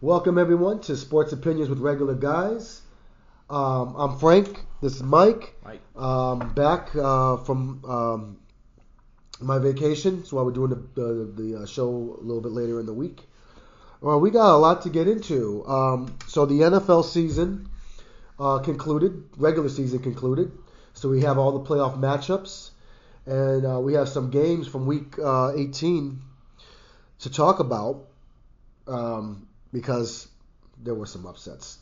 Welcome everyone to Sports Opinions with Regular Guys. Um, I'm Frank. This is Mike. Mike. Um, back uh, from um, my vacation. so why we're doing the, the, the uh, show a little bit later in the week. Well, we got a lot to get into. Um, so the NFL season uh, concluded, regular season concluded. So we have all the playoff matchups, and uh, we have some games from week uh, 18 to talk about um, because there were some upsets.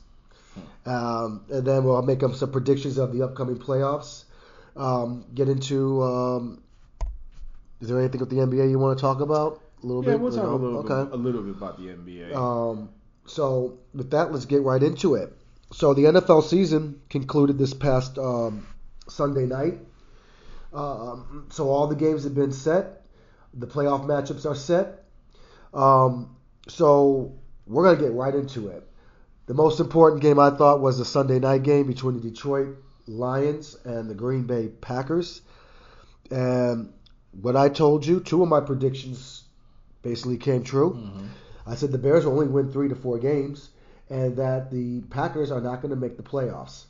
Um, and then we'll make up some predictions of the upcoming playoffs. Um, get into. Um, is there anything with the NBA you want to talk about? A little Yeah, bit. we'll talk No? a little okay. bit, a little bit about the NBA. Um, so with that, let's get right into it. So the NFL season concluded this past um, Sunday night. Um, so all the games have been set. The playoff matchups are set. Um, so we're gonna get right into it. The most important game I thought was the Sunday night game between the Detroit Lions and the Green Bay Packers. And what I told you, two of my predictions basically came true. Mhm. I said the Bears will only win three to four games, and that the Packers are not going to make the playoffs.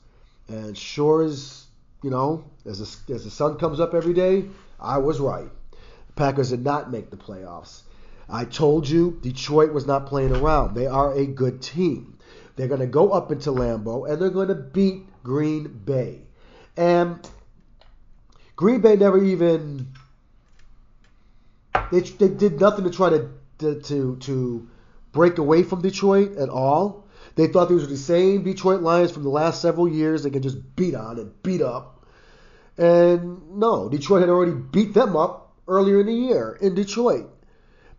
And sure as you know, as the, as the sun comes up every day, I was right. The Packers did not make the playoffs. I told you Detroit was not playing around. They are a good team. They're going to go up into Lambeau and they're going to beat Green Bay. And Green Bay never even they, they did nothing to try to, to to to break away from Detroit at all. They thought these were the same Detroit Lions from the last several years. They could just beat on and beat up. And no, Detroit had already beat them up earlier in the year in Detroit.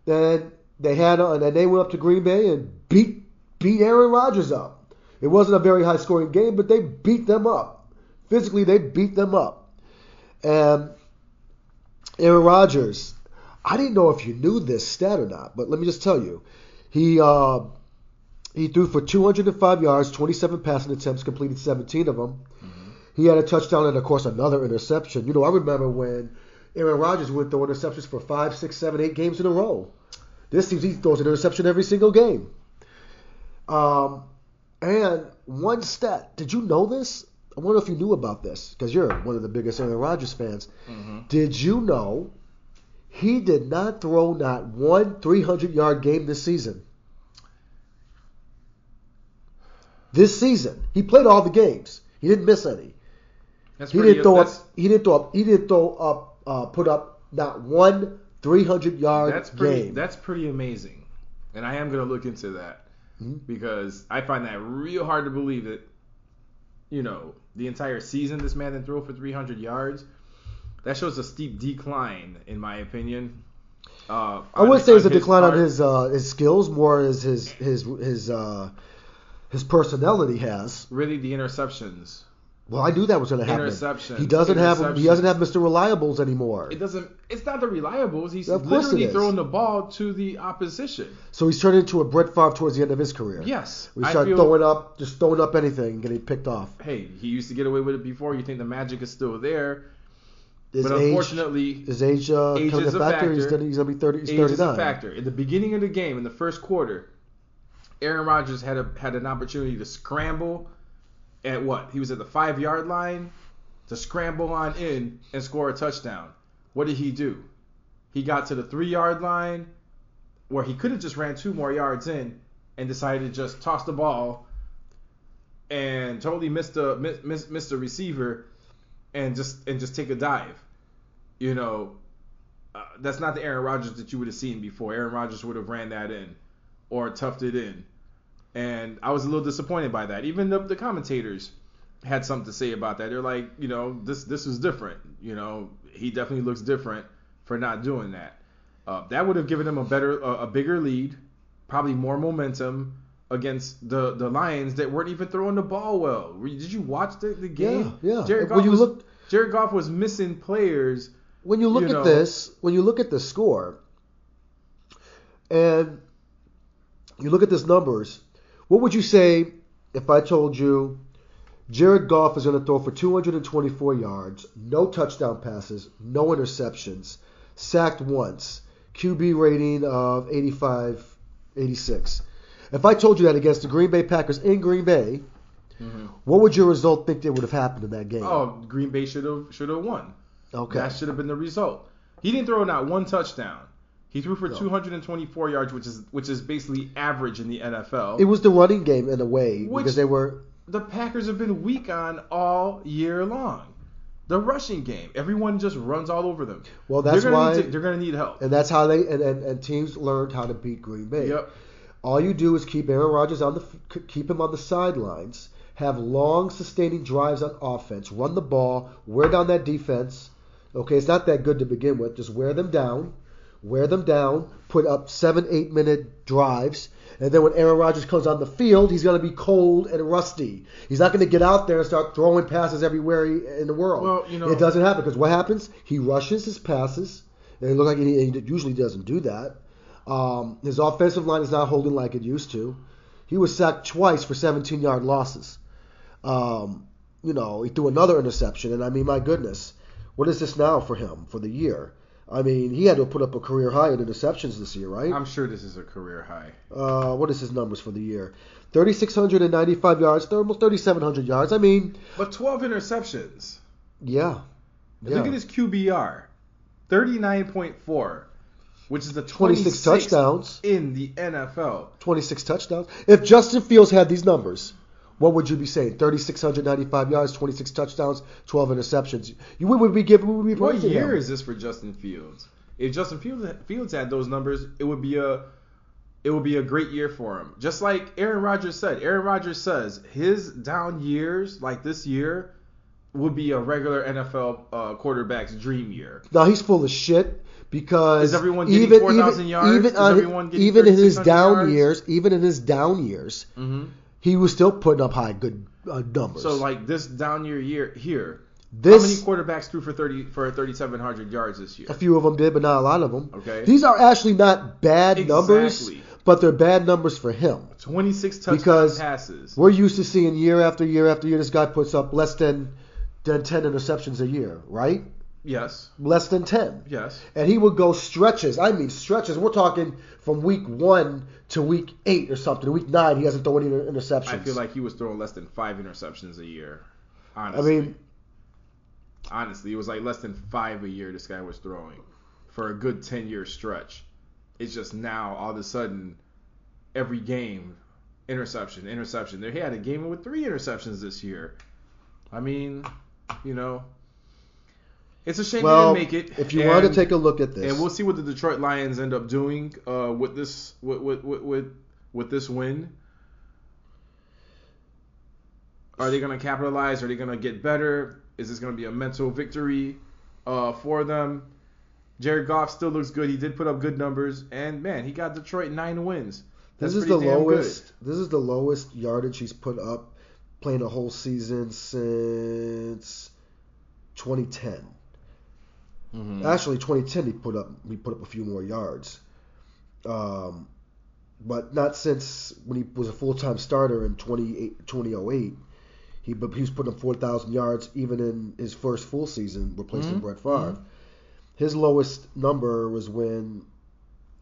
Then they had and then they went up to Green Bay and beat beat Aaron Rodgers up. It wasn't a very high scoring game, but they beat them up. Physically, they beat them up. And Aaron Rodgers, I didn't know if you knew this stat or not, but let me just tell you, he uh, he threw for 205 yards, 27 passing attempts, completed 17 of them. He had a touchdown and of course another interception. You know, I remember when Aaron Rodgers would throw interceptions for five, six, seven, eight games in a row. This seems he throws an interception every single game. Um, and one stat, did you know this? I wonder if you knew about this because you're one of the biggest Aaron Rodgers fans. Mhm. Did you know he did not throw not one 300 yard game this season? This season, he played all the games. He didn't miss any. That's He pretty- didn't throw up. He didn't throw up. He didn't throw up. Uh, put up not one 300 yard That's pretty. game. That's pretty amazing, and I am gonna look into that Mhm. because I find that real hard to believe that, you know, the entire season this man didn't throw for 300 yards. That shows a steep decline, in my opinion. Uh, I wouldn't say it's a decline on his uh, his skills, more as his his his uh, his personality has. Really, the interceptions. Well, I knew that was going to happen. Interceptions. He doesn't have he doesn't have Mr. Reliables anymore. It doesn't. It's not the reliables. He's literally throwing the ball to the opposition. So he's turned into a Brett Favre towards the end of his career. Yes, We start feel- throwing up, just throwing up anything, and getting picked off. Hey, he used to get away with it before. You think the magic is still there, His but age, unfortunately, his age, uh, age is a factor. He's factor. gonna, he's gonna be thirty. He's age is a factor. In the beginning of the game, in the first quarter, Aaron Rodgers had a had an opportunity to scramble at what? He was at the five yard line to scramble on in and score a touchdown. What did he do? He got to the three yard line where he could have just ran two more yards in and decided to just toss the ball and totally missed the miss, miss, missed the receiver and just and just take a dive. You know, uh, that's not the Aaron Rodgers that you would have seen before. Aaron Rodgers would have ran that in or toughed it in. And I was a little disappointed by that. Even the, the commentators had something to say about that. They're like, you know, this this is different. You know, he definitely looks different for not doing that. Uh, that would have given him a better, a, a bigger lead, probably more momentum against the the Lions that weren't even throwing the ball well. Did you watch the, the game? Yeah, yeah. Jared When Goff you was, look- Jared Goff was missing players. When you look you at this, when you look at the score, and you look at these numbers, what would you say if I told you Jared Goff is going to throw for 224 yards, no touchdown passes, no interceptions, sacked once, QB rating of 85, 86. If I told you that against the Green Bay Packers in Green Bay, mm-hmm. what would your result think that would have happened in that game? Oh, Green Bay should have should have won. okay. That should have been the result. He didn't throw not one touchdown. He threw for No. 224 yards, which is which is basically average in the NFL. It was the running game in a way Which- because they were the Packers have been weak on all year long. The rushing game, everyone just runs all over them. Well, that's they're gonna why- to, they're going to need help. and that's how they and, and, and teams learned how to beat Green Bay. Yep. All you do is keep Aaron Rodgers on the keep him on the sidelines, have long sustaining drives on offense, run the ball, wear down that defense. Okay, it's not that good to begin with. Just wear them down, wear them down, put up seven, eight minute drives, and then when Aaron Rodgers comes on the field, he's going to be cold and rusty. He's not going to get out there and start throwing passes everywhere he, in the world. Well, you know- it doesn't happen because what happens? He rushes his passes, and it looks like he, he usually doesn't do that. Um, his offensive line is not holding like it used to. He was sacked twice for 17 yard losses. Um, you know, he threw another interception, and I mean, my goodness, what is this now for him for the year? I mean, he had to put up a career high in interceptions this year, right? I'm sure this is a career high. Uh, what is his numbers for the year? 3,695 yards, almost 3,700 yards. I mean, But 12 interceptions. yeah. yeah. Look at his QBR, 39.4, which is the 26 touchdowns. in the NFL. 26 touchdowns. If Justin Fields had these numbers, what would you be saying? 3,695 yards, 26 touchdowns, 12 interceptions. You would be giving. Would be What year him. is this for Justin Fields? If Justin Fields Fields had those numbers, it would be a it would be a great year for him. Just like Aaron Rodgers said. Aaron Rodgers says his down years, like this year, would be a regular NFL uh, quarterback's dream year. Now he's full of shit because Is everyone getting even 4,000 even, yards? even Is on everyone getting even in his down yards? years, even in his down years, Mm-hmm. He was still putting up high good uh, numbers. So like this down year year here, this, how many quarterbacks threw for thirty for thirty seven hundred yards this year? a few of them did, but not a lot of them. Okay. These are actually not bad numbers, but they're bad numbers for him. Twenty six touchdown Because passes. We're used to seeing year after year after year this guy puts up less than than 10 interceptions a year, right? Yes. Less than 10. Yes. And he would go stretches. I mean stretches. We're talking from week 1 to week 8 or something. Week 9 he hasn't thrown any interceptions. I feel like he was throwing less than five interceptions a year. Honestly. I mean, honestly, it was like less than five a year this guy was throwing for a good ten year stretch. It's just now all of a sudden every game interception, interception. He had a game with three interceptions this year. I mean, you know, it's a shame well, he didn't make it. if you want to take a look at this. and we'll see what the Detroit Lions end up doing uh, with this with with, with with with this win. Are they going to capitalize? Are they going to get better? Is this going to be a mental victory uh, for them? Jared Goff still looks good. He did put up good numbers, and man, he got Detroit nine wins. That's this is the lowest. This is the lowest yardage he's put up playing a whole season since 2010. Mhm. Actually, 2010 he put up he put up a few more yards, um, but not since when he was a full time starter in 28, 2008. He but he was putting up 4,000 yards even in his first full season replacing Mhm. Brett Favre. His lowest number was when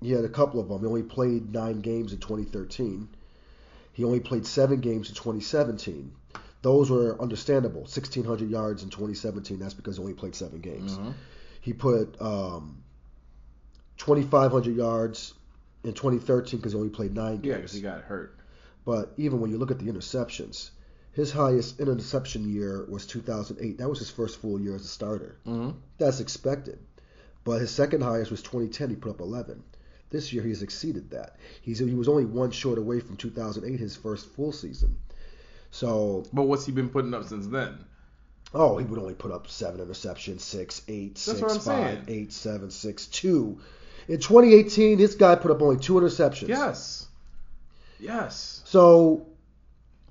he had a couple of them. He only played nine games in 2013. He only played seven games in 2017. Those were understandable. 1,600 yards in 2017. That's because he only played seven games. Mhm. He put um, 2,500 yards in 2013 because he only played nine games. Yeah, because he got hurt. But even when you look at the interceptions, his highest interception year was 2008. That was his first full year as a starter. Mm-hmm. That's expected. But his second highest was 2010. He put up 11. This year he's exceeded that. He's he was only one short away from 2008, his first full season. So But what's he been putting up since then? Oh, he would only put up seven interceptions, six, eight, six, what I'm five, saying. eight, seven, six, two. In 2018, this guy put up only two interceptions. Yes. Yes. So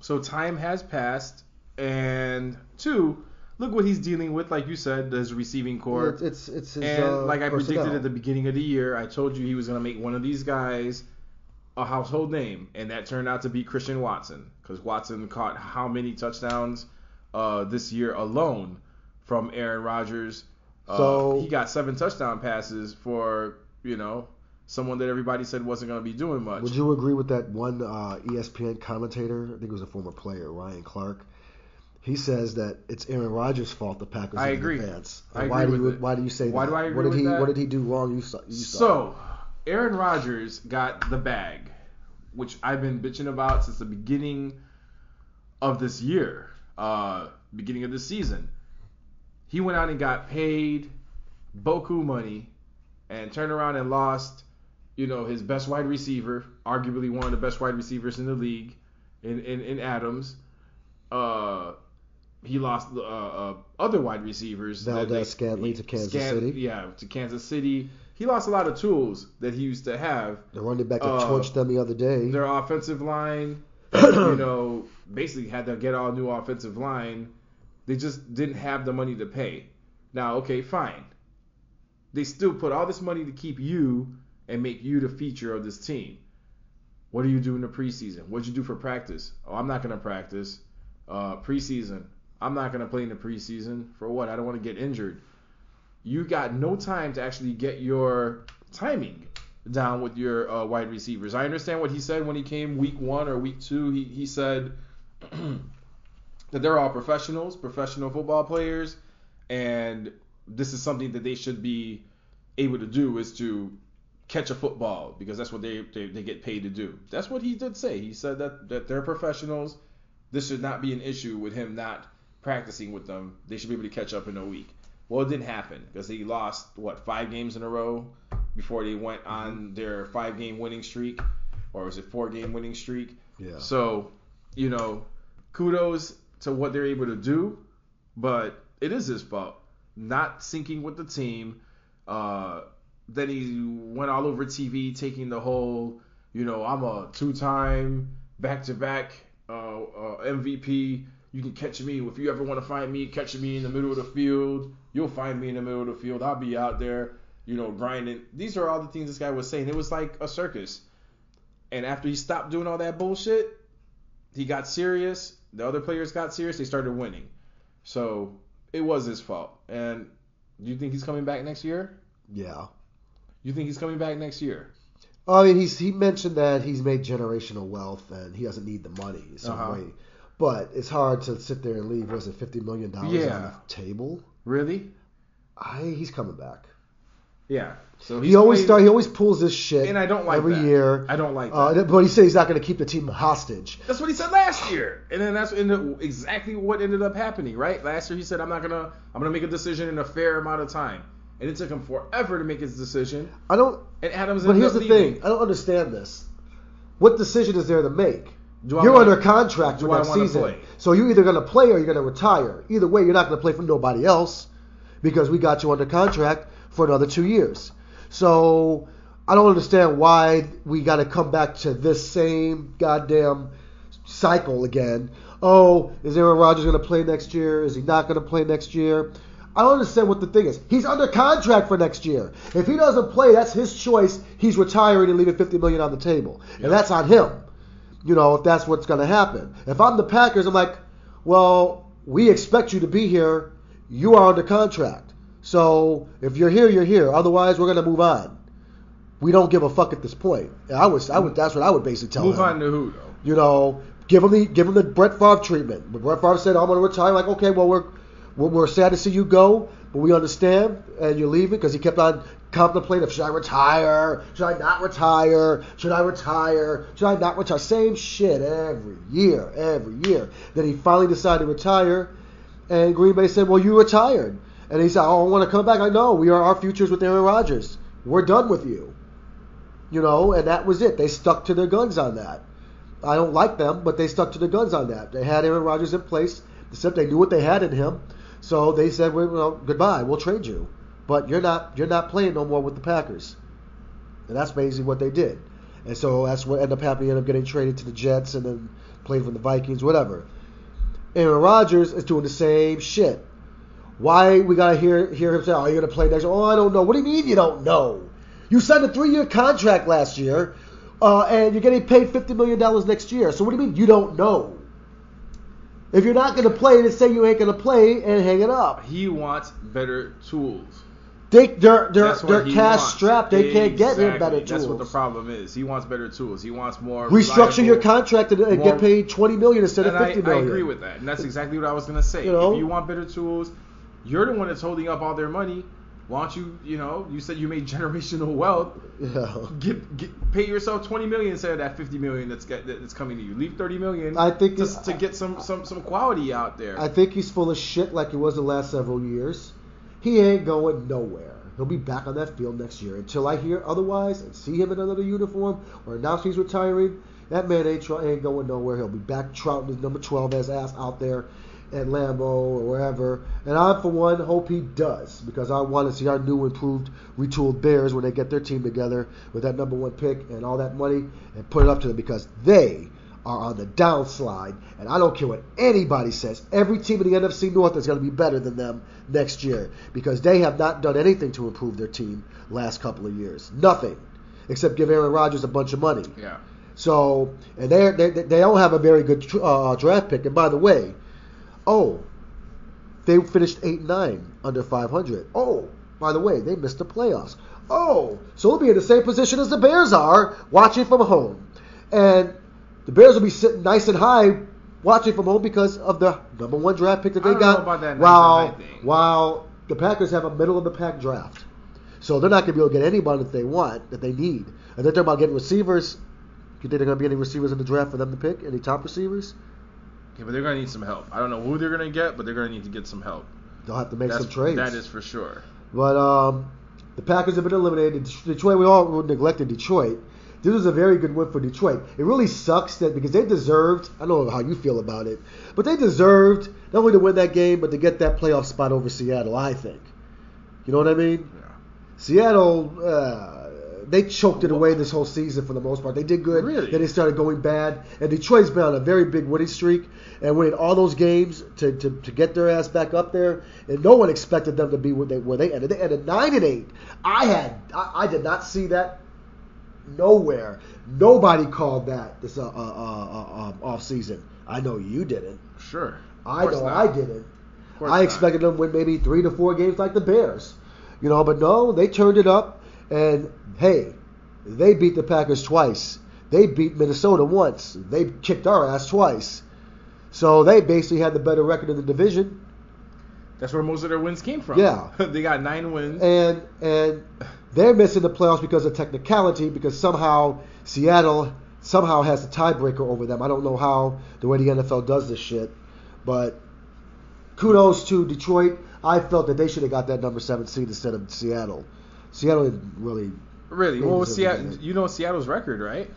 So time has passed, and two, look what he's dealing with. Like you said, his receiving corps. it's it's, it's his and uh, like I predicted at the beginning of the year, I told you he was going to make one of these guys a household name, and that turned out to be Christian Watson, because Watson caught how many touchdowns uh, this year alone from Aaron Rodgers. Uh, So- he got seven touchdown passes for you know someone that everybody said wasn't going to be doing much. Would you agree with that one uh, ESPN commentator? I think it was a former player, Ryan Clark. He says that it's Aaron Rodgers' fault the Packers I agree. advance. I why agree do you it. why do you say Why that? do I agree what did with he that? what did he do wrong? You saw. You saw. So, Aaron Rodgers got the bag, which I've been bitching about since the beginning of this year, uh, beginning of the season. He went out and got paid boku money and turned around and lost, you know, his best wide receiver, arguably one of the best wide receivers in the league, in, in, in Adams. Uh, he lost uh, uh, other wide receivers. that Valdez Scantling to Kansas Scan- City. Yeah, to Kansas City. He lost a lot of tools that he used to have. the running back that uh, torched them the other day. Their offensive line, you know, basically had to get all new offensive line. They just didn't have the money to pay. Now, okay, fine. They still put all this money to keep you and make you the feature of this team. What do you do in the preseason? What'd you do for practice? Oh, I'm not gonna practice. Uh, preseason. I'm not gonna play in the preseason. For what? I don't want to get injured. You got no time to actually get your timing down with your uh, wide receivers. I understand what he said when he came week one or week two. He he said that they're all professionals, professional football players, and this is something that they should be able to do is to catch a football because that's what they, they, they get paid to do. That's what he did say. He said that, that they're professionals. This should not be an issue with him not practicing with them. They should be able to catch up in a week. Well, it didn't happen because he lost what five games in a row before they went on mm-hmm. their five game winning streak, or was it four game winning streak? yeah. So, you know, kudos to what they're able to do, but it is his fault. Not syncing with the team. Uh, then he went all over TV taking the whole, you know, I'm a two time back to back MVP. You can catch me if you ever want to find me. Catch me in the middle of the field. You'll find me in the middle of the field. I'll be out there, you know, grinding. These are all the things this guy was saying. It was like a circus. And after he stopped doing all that bullshit, he got serious. The other players got serious. They started winning. So it was his fault. And do you think he's coming back next year? Yeah. You think he's coming back next year? I mean, he's he mentioned that he's made generational wealth and he doesn't need the money some Uh-huh. way. But it's hard to sit there and leave. Was it fifty million dollars Yeah. on the table? Really? I he's coming back. Yeah. So He always played- start. He always pulls this shit. and I don't like every that. year. I don't like that. Uh, but he said he's not going to keep the team hostage. That's what he said last year, and then that's ended, exactly what ended up happening, right? Last year he said, "I'm not gonna, I'm gonna make a decision in a fair amount of time," and it took him forever to make his decision. I don't. And Adams. But here's the leaving. thing. I don't understand this. What decision is there to make? Do You're wanna- under contract for next season, play? so you're either going to play or you're going to retire. Either way, you're not going to play for nobody else because we got you under contract for another two years. So I don't understand why we got to come back to this same goddamn cycle again. Oh, is Aaron Rodgers going to play next year? Is he not going to play next year? I don't understand what the thing is. He's under contract for next year. If he doesn't play, that's his choice. He's retiring and leaving 50 million on the table, Yeah. and that's on him. You know, if that's what's going to happen. If I'm the Packers, I'm like, well, we expect you to be here. You are under contract. So if you're here, you're here. Otherwise, we're going to move on. We don't give a fuck at this point. I was, I would. That's what I would basically tell Move him. on to who though? You know, give him the give him the Brett Favre treatment. But Brett Favre said, "I'm going to retire." Like, okay, well, we're we're, we're sad to see you go, but we understand, and you're leaving because he kept on contemplating: should I retire? Should I not retire? Should I retire? Should I not retire? Same shit every year, every year. Then he finally decided to retire, and Green Bay said, "Well, you retired," and he said, "Oh, I want to come back." I know we are our futures with Aaron Rodgers. We're done with you. You know, and that was it. They stuck to their guns on that. I don't like them, but they stuck to their guns on that. They had Aaron Rodgers in place. except they knew what they had in him, so they said, well, "Goodbye, we'll trade you, but you're not you're not playing no more with the Packers." And that's basically what they did. And so that's what ended up happening. He ended up getting traded to the Jets and then played for the Vikings, whatever. Aaron Rodgers is doing the same shit. Why we gotta hear hear him say, "Oh, you're gonna play next?" year?" Oh, I don't know. What do you mean you don't know? You signed a three-year contract last year, uh, and you're getting paid fifty million dollars next year. So what do you mean you don't know? If you're not gonna play, then say you ain't gonna play and hang it up. He wants better tools. They they're they're they're cash wants. strapped. They can't get him better tools. That's what the problem is. He wants better tools. He wants more Restructure your contract and, more- get paid twenty million instead of I, fifty I million. agree with that, and that's exactly what I was gonna say. You know? if you want better tools, you're the one that's holding up all their money. Why don't you, you know, you said you made generational wealth. Yeah. Get, get pay yourself 20 million instead of that 50 million that's get, that's coming to you. Leave 30 million. I think just to get some some some quality out there. I think he's full of shit like he was the last several years. He ain't going nowhere. He'll be back on that field next year. Until I hear otherwise and see him in another uniform or announce he's retiring, that man ain't, try, ain't going nowhere. He'll be back trouting his number 12 as ass out there at Lambeau or wherever. And I, for one, hope he does because I want to see our new, improved, retooled Bears when they get their team together with that number one pick and all that money and put it up to them because they are on the downslide, and I don't care what anybody says. Every team in the NFC North is going to be better than them next year because they have not done anything to improve their team last couple of years. Nothing, except give Aaron Rodgers a bunch of money. yeah. So, and they they they don't have a very good uh, draft pick. And by the way, oh, they finished eight nine under 500. Oh, by the way, they missed the playoffs. Oh, so they'll be in the same position as the Bears are, watching from home, and the Bears will be sitting nice and high. Watching from home because of the number one draft pick that they I don't got. know about that while, while the Packers have a middle of the pack draft. So they're not going to be able to get anybody that they want, that they need. And they're talking about getting receivers. You think they're going to be any receivers in the draft for them to pick? Any top receivers? Yeah, but they're gonna need some help. I don't know who they're gonna get, but they're gonna need to get some help. They'll have to make That's, some trades. That is for sure. But um, the Packers have been eliminated. Detroit, we all neglected Detroit. This was a very good win for Detroit. It really sucks that because they deserved, I don't know how you feel about it, but they deserved not only to win that game, but to get that playoff spot over Seattle, I think. You know what I mean? Yeah. Seattle, uh, they choked it away this whole season for the most part. They did good. Really? Then they started going bad. And Detroit's been on a very big winning streak and winning all those games to, to, to get their ass back up there. And no one expected them to be where they, where they ended. They ended nine and eight. I had I, I did not see that nowhere. Nobody called that this uh, uh, uh, uh, off season. I know you didn't. Sure. I know not. I didn't. I not. expected them to win maybe three to four games like the Bears. You know, but no, they turned it up. And hey, they beat the Packers twice. They beat Minnesota once. They kicked our ass twice. So they basically had the better record in the division. That's where most of their wins came from. Yeah. they got nine wins. And and they're missing the playoffs because of technicality because somehow Seattle somehow has a tiebreaker over them. I don't know how the way the NFL does this shit, but kudos to Detroit. I felt that they should have got that number seven seed instead of Seattle. Seattle really really? Well, Seattle, you know Seattle's record, right?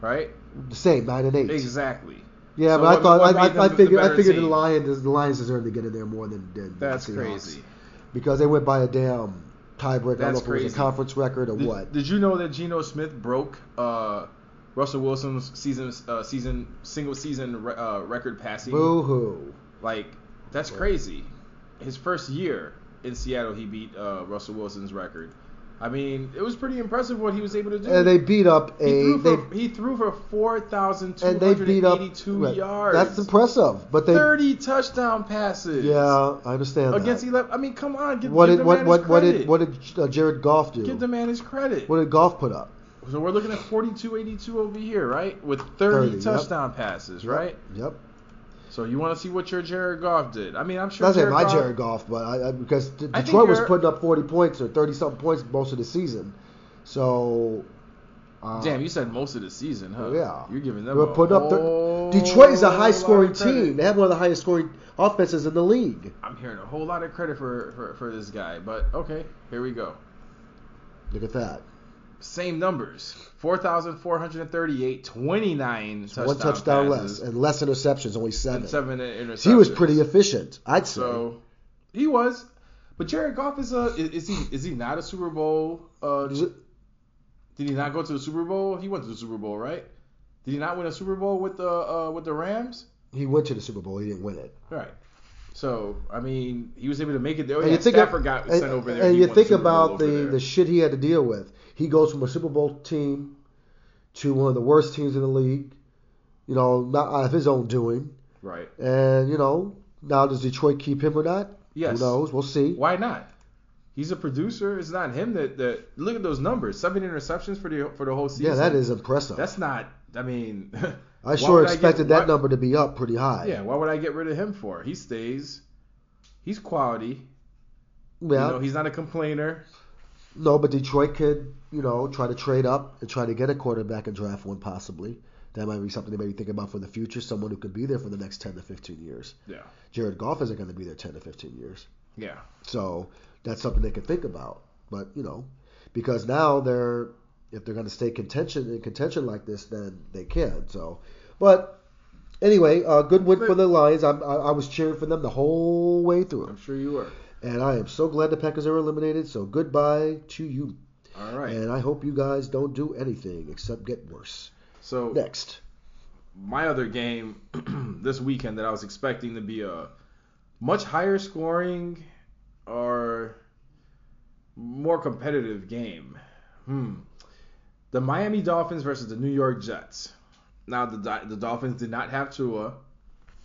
Right? the same nine and eight. Exactly. Yeah, So but I thought I, I, I them the figured I figured the? Lions the Lions deserved to get in there more than, than That's the crazy. because they went by a damn tiebreaker. I don't know That's if it was a conference record or Did, what. did you know that Geno Smith broke uh, Russell Wilson's season uh, season single season re- uh, record passing? Boo hoo. Like that's crazy. His first year in Seattle, he beat uh, Russell Wilson's record. I mean, it was pretty impressive what he was able to do. And they beat up a he, threw they for, he threw for four thousand two and they hundred beat up and eighty-two right. yards. That's impressive. But they Thirty touchdown passes. yeah, I understand Against that. eleven. I mean, come on, give, What give did the what man what his what did what did uh, Jared Goff do? Give the man his credit. What did Goff put up? So we're looking at 42-82 over here, right? With 30, 30, yep. touchdown passes, right? Yep. So you want to see what your Jared Goff did? I mean, I'm sure That's Jared my Goff, Jared Goff, but I, I, because D- Detroit was putting up 40 points or 30 something points most of the season. So uh, Damn, you said most of the season, huh? Yeah. You're giving them were a putting up Detroit is a high scoring team. They have one of the highest scoring offenses in the league. I'm hearing a whole lot of credit for, for, for this guy, but okay, here we go. Look at that. Same numbers 4,438, 29 touchdown one touchdown passes, less and less interceptions, only seven. and seven interceptions. he was pretty efficient, I'd say. So he was, but Jared Goff is a is, is he is he not a Super Bowl? Uh, did he not go to the Super Bowl? He went to the Super Bowl, right? Did he not win a Super Bowl with the uh, with the Rams? he went to the Super Bowl. He didn't win it. Right. So I mean, he was able to make it there. Oh, and yeah, you think Stafford got and, sent over there. and He you think about the the shit he had to deal with. He goes from a Super Bowl team to one of the worst teams in the league. You know, not out of his own doing. right. And you know, now does Detroit keep him or not? Yes. Who knows? We'll see. Why not? He's a producer. It's not him that, that look at those numbers. Seven interceptions for the for the whole season. Yeah, that is impressive. That's not. I mean, I sure expected get- that why- number to be up pretty high. Yeah, why would I get rid of him for? He stays. He's quality. Yeah. You know, he's not a complainer. No, but Detroit could, you know, try to trade up and try to get a quarterback and draft one possibly. That might be something they may be thinking about for the future. Someone who could be there for the next 10 to 15 years. Yeah. Jared Goff isn't going to be there 10 to 15 years. Yeah. So that's something they could think about. But, you know, because now they're, if they're going to stay contention in contention like this, then they can. So, but anyway, uh, good win for the Lions. I'm, I, I was cheering for them the whole way through. I'm sure you were. And I am so glad the Packers are eliminated. So goodbye to you. All right. And I hope you guys don't do anything except get worse. so Next. my other game this weekend that I was expecting to be a much higher scoring or more competitive game. Hmm. The Miami Dolphins versus the New York Jets. Now the the Dolphins did not have Tua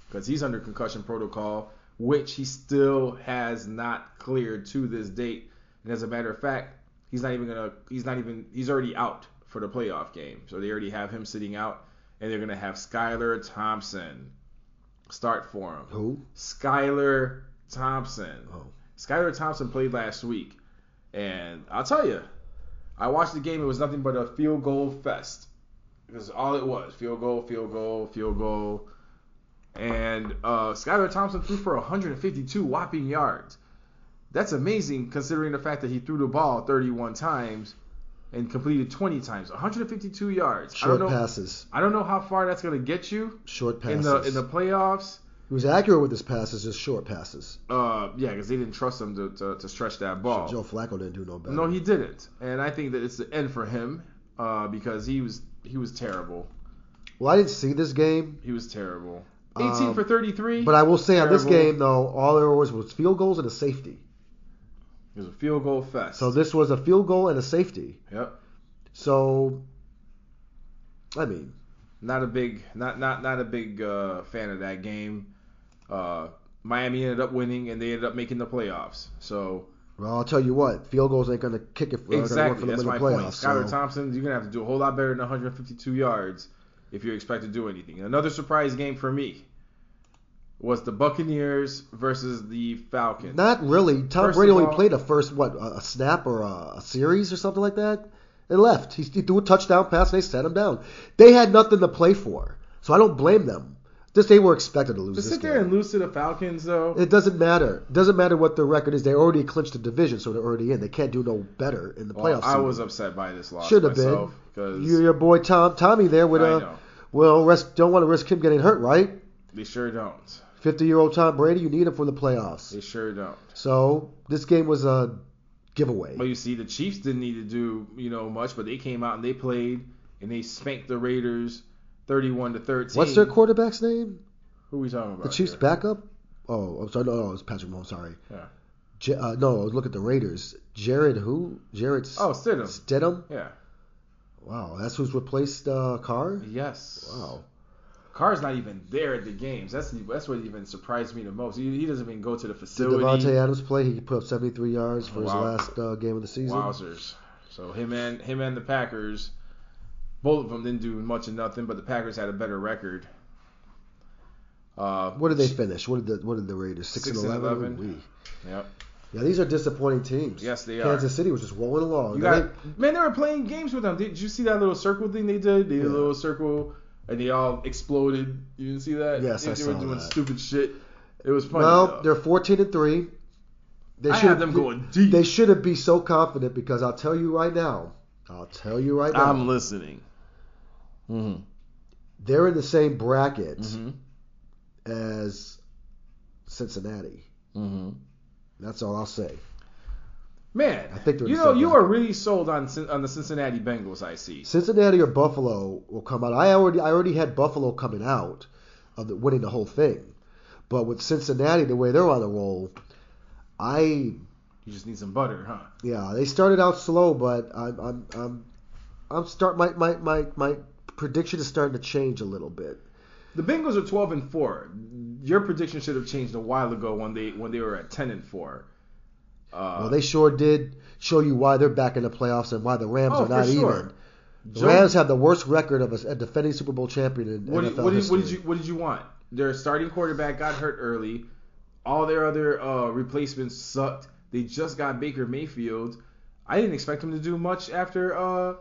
because he's under concussion protocol, which he still has not cleared to this date. And as a matter of fact, he's not even gonna he's not even he's already out for the playoff game. So they already have him sitting out and they're gonna have Skylar Thompson start for him. Who? Skylar Thompson. Oh. Skylar Thompson played last week, and I'll tell you, I watched the game. It was nothing but a field goal fest. Because all it was field goal, field goal, field goal, and uh, Skylar Thompson threw for 152 whopping yards. That's amazing considering the fact that he threw the ball 31 times and completed 20 times, 152 yards. I Short don't know. passes. I don't know how far that's gonna get you Short passes in the in the playoffs. he was accurate with his passes, just short passes. Uh, yeah, because they didn't trust him to, to, to stretch that ball. Joe Flacco didn't do no better. No, he didn't, and I think that it's the end for him uh, because he was he was terrible. Well, I didn't see this game, He was terrible. 18 Um, for 33. but I will say on this game though, all there was was field goals and a safety. It was a field goal fest. So this was a field goal and a safety. yep, So, I mean, not a big not not not a big uh, fan of that game. Uh, Miami ended up winning, and they ended up making the playoffs. So well, I'll tell you what, field goals ain't gonna kick it. Work exactly, for them that's in the my point. playoffs. Skylar so- Thompson, you're gonna have to do a whole lot better than 152 yards if you expect to do anything. Another surprise game for me was the Buccaneers versus the Falcons. Not really. Tom First Brady only all- played a first what a snap or a, a series or something like that. They left. He, he threw a touchdown pass. and They set him down. They had nothing to play for, so I don't blame them. Just they were expected to lose to sit there game. and lose to the Falcons, though. It doesn't matter. It doesn't matter what their record is. They already clinched the division, so they're already in. They can't do no better in the Well, playoffs. I was upset by this loss Should have been. because You, your boy Tom Tommy there with a well, risk, don't want to risk him getting hurt, right? they sure don't. Fifty year old Tom Brady, you need him for the playoffs. They sure don't. So this game was a giveaway. But you see, the Chiefs didn't need to do you know much, but they came out and they played and they spanked the Raiders, 31 to 13. What's their quarterback's name? Who are we talking about? The Chiefs here? backup? Oh, I'm sorry. No, no, it's Patrick Mahomes. Sorry. Yeah. J- uh, no, look at the Raiders. Jared who? Jared Oh, Stidham. Stidham. Yeah. Wow, that's who's replaced uh, Carr. Yes. Wow. Carr's not even there at the games. That's that's what even surprised me the most. He, he doesn't even go to the facility. Did. Davante Adams play? He put up 73 yards for his last uh, game of the season. Wowzers. So him and him and the Packers, both of them didn't do much of nothing, but the Packers had a better record. Uh, What did they finish? What did the What did the Raiders? Six, Six and and 11. 11. Ooh-wee. Yep. Yeah, these are disappointing teams. Yes, they are. Kansas City was just rolling along. You They- got man, they were playing games with them. Did you see that little circle thing they did? They did a little circle and they all exploded. You didn't see that? Yes, they, I they saw were doing that. stupid shit. It was funny. well, though. they're 14 and three. They should had them going deep. They shouldn't be so confident because I'll tell you right now. I'll tell you right now. I'm listening. Mm-hmm. they're in the same bracket Mm-hmm. as Cincinnati. Mm-hmm. That's all I'll say. Man, I think you know you are really sold on on the Cincinnati Bengals. I see. Cincinnati or Buffalo will come out. I already I already had Buffalo coming out of the, winning the whole thing, but with Cincinnati the way they're on the roll, I You just need some butter, huh? yeah they started out slow, but I'm I'm I'm I'm start my my my my prediction is starting to change a little bit. The Bengals are 12 and 4. Your prediction should have changed a while ago when they when they were at 10 and 4. Uh, well, they sure did show you why they're back in the playoffs and why the Rams Oh, are not for sure. even. The Joe- Rams have the worst record of a, defending Super Bowl champion in What, NFL did, what, did, what did you What did you want? Their starting quarterback got hurt early. All their other uh, replacements sucked. They just got Baker Mayfield. I didn't expect him to do much after uh,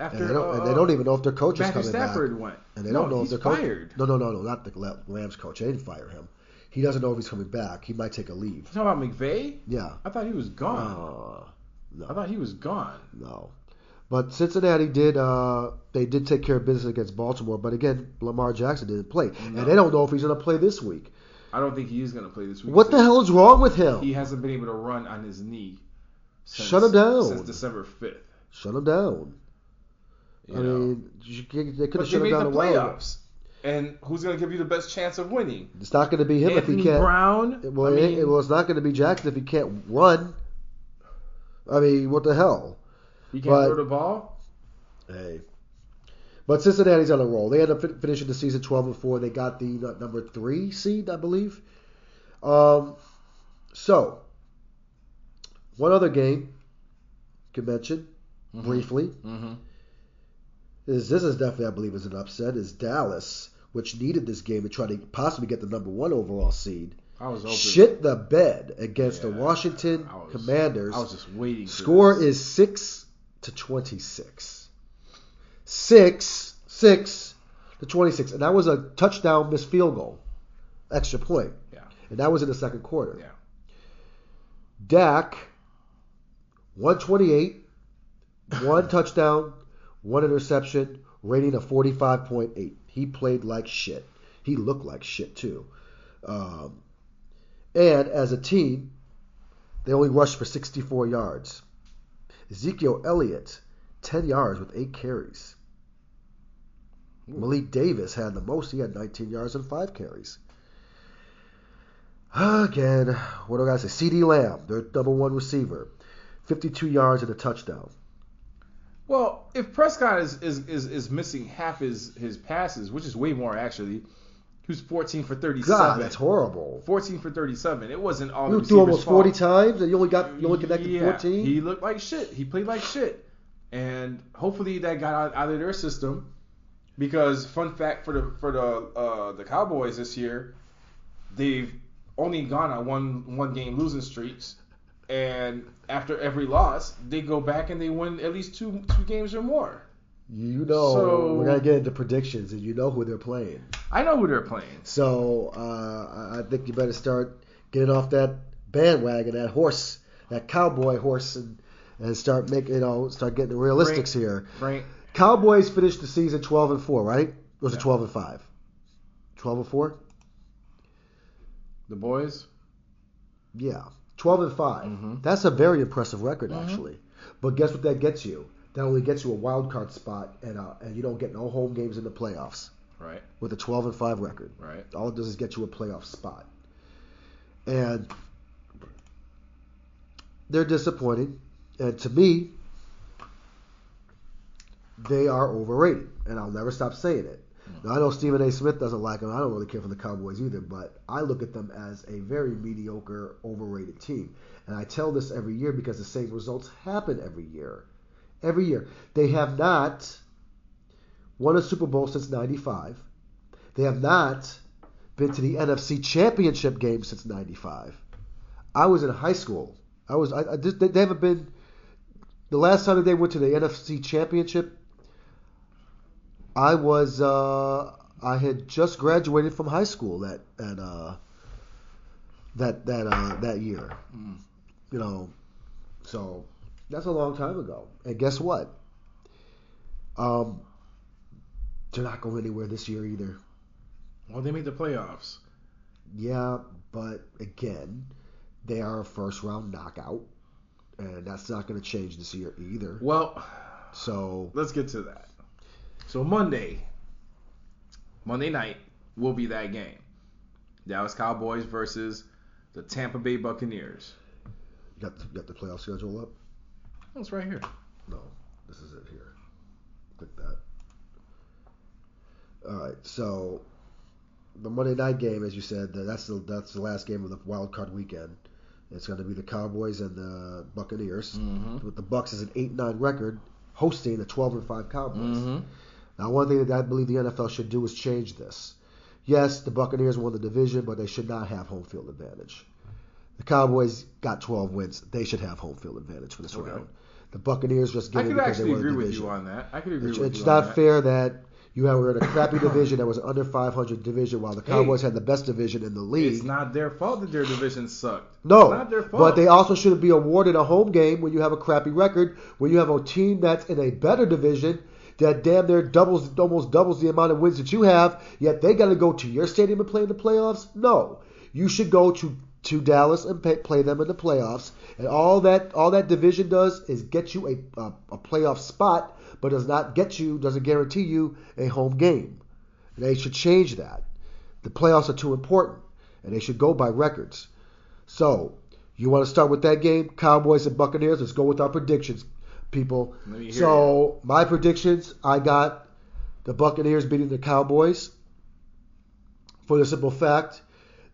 after and they, don't, uh, and they don't even know if their coach is Matthew coming Stafford back. went. And they no, don't know if their coach. fired. No, no, no, no, not the Rams coach. They didn't fire him. He doesn't know if he's coming back. He might take a leave. You talking about McVay? Yeah. I thought he was gone. Uh, I thought he was gone. no. But Cincinnati did. Uh, they did take care of business against Baltimore. But again, Lamar Jackson didn't play, No. and they don't know if he's going to play this week. I don't think he is going to play this week. What the hell is wrong with him? He hasn't been able to run on his knee. Since, Shut him down. Since December 5th. Shut him down. You I know? mean, they could have shut him down the while playoffs. And who's going to give you the best chance of winning? It's not going to be him Anthony if he can't. Brown. Well, I mean, it- well, it's not going to be Jackson if he can't run. I mean, what the hell? he can't but- throw the ball. Hey. But Cincinnati's on a roll. They end up fin- finishing the season 12 and 4. They got the uh, number three seed, I believe. Um, so, one other game you can mention briefly Mm-hmm. is this is definitely, I believe, is an upset. Is Dallas, which needed this game to try to possibly get the number one overall seed, I was hoping. shit the bed against the Washington I was- Commanders. I was just waiting. Score this. is six to twenty-six. Six, six to twenty-six, and that was a touchdown missed field goal, extra point, Yeah. and that was in the second quarter. Yeah. Dak, one twenty-eight, one touchdown, one interception, rating of forty-five point eight. He played like shit. He looked like shit too. Um, and as a team, they only rushed for 64 yards. Ezekiel Elliott, 10 yards with 8 carries. Malik Davis had the most. He had 19 yards and 5 carries. Again, what do I say? CeeDee Lamb, their number one receiver, 52 yards and a touchdown. Well, if Prescott is, is, is, is missing half his, his passes, which is way more actually, was 14 for 37. God, that's horrible. 14 for 37. It wasn't all You threw almost 40 fault. times and you only got you only connected yeah, 14. He looked like shit. He played like shit. And hopefully that got out, out of their system. Because fun fact for the for the uh, the Cowboys this year, they've only gone on one one game losing streaks. And after every loss, they go back and they win at least two two games or more. You know, So- we're gonna get into predictions, and you know who they're playing. I know who they're playing. So uh, I- think you better start getting off that bandwagon, that horse, that cowboy horse, and and start making you know start getting the realistics here. Right? Cowboys finished the season 12 and four, right? Or was it 12 and five? 12 and four? The boys. Yeah, 12 and 5 Mhm. That's a very impressive record, Mhm. actually. But guess what that gets you? That only gets you a wild card spot, and uh, and you don't get no home games in the playoffs Right. with a 12 and five record. Right. All it does is get you a playoff spot. And they're disappointing. And to me, they are overrated. And I'll never stop saying it. Now, I know Stephen A. Smith doesn't like them. I don't really care for the Cowboys either. But I look at them as a very mediocre, overrated team. And I tell this every year because the same results happen every year. Every year. They have not won a Super Bowl since 95. They have not been to the NFC Championship game since '95. I was in high school. I was. I, I they haven't been. The last time that they went to the NFC Championship, I was. Uh, I had just graduated from high school that that uh, that that uh, that year. Mm. You know, so that's a long time ago. And guess what? Um, they're not going anywhere this year either. Well, they made the playoffs. Yeah, but again, they are a first round knockout, and that's not going to change this year either. Well, So let's get to that. So Monday, Monday night will be that game. Dallas Cowboys versus the Tampa Bay Buccaneers. you got the, got the playoff schedule up? Oh, it's right here. No, this is it here. Click that. All right, so the Monday night game, as you said, that's the that's the last game of the wild card weekend. It's going to be the Cowboys and the Buccaneers. Mhm. With the Bucks as an eight nine record, hosting the twelve and five Cowboys. Mhm. Now, one thing that I believe the NFL should do is change this. Yes, the Buccaneers won the division, but they should not have home field advantage. The Cowboys got 12 wins. They should have home field advantage for this Okay. round. The Buccaneers just I get it could because actually they won agree with division. you on that. I could agree It's, with it's you not on that. fair that you were in a crappy division that was under 500 division while the Hey. Cowboys had the best division in the league. It's not their fault that their division sucked. No, it's not their fault. but they also shouldn't be awarded a home game when you have a crappy record. When you have a team that's in a better division that damn near doubles, almost doubles the amount of wins that you have, yet they got to go to your stadium and play in the playoffs. No, you should go to to Dallas and pay, play them in the playoffs. And all that all that division does is get you a, a a playoff spot, but does not get you doesn't guarantee you a home game. They should change that. The playoffs are too important, and they should go by records. So, you want to start with that game, Cowboys and Buccaneers? Let's go with our predictions, people. Let me hear So, my predictions, I got the Buccaneers beating the Cowboys for the simple fact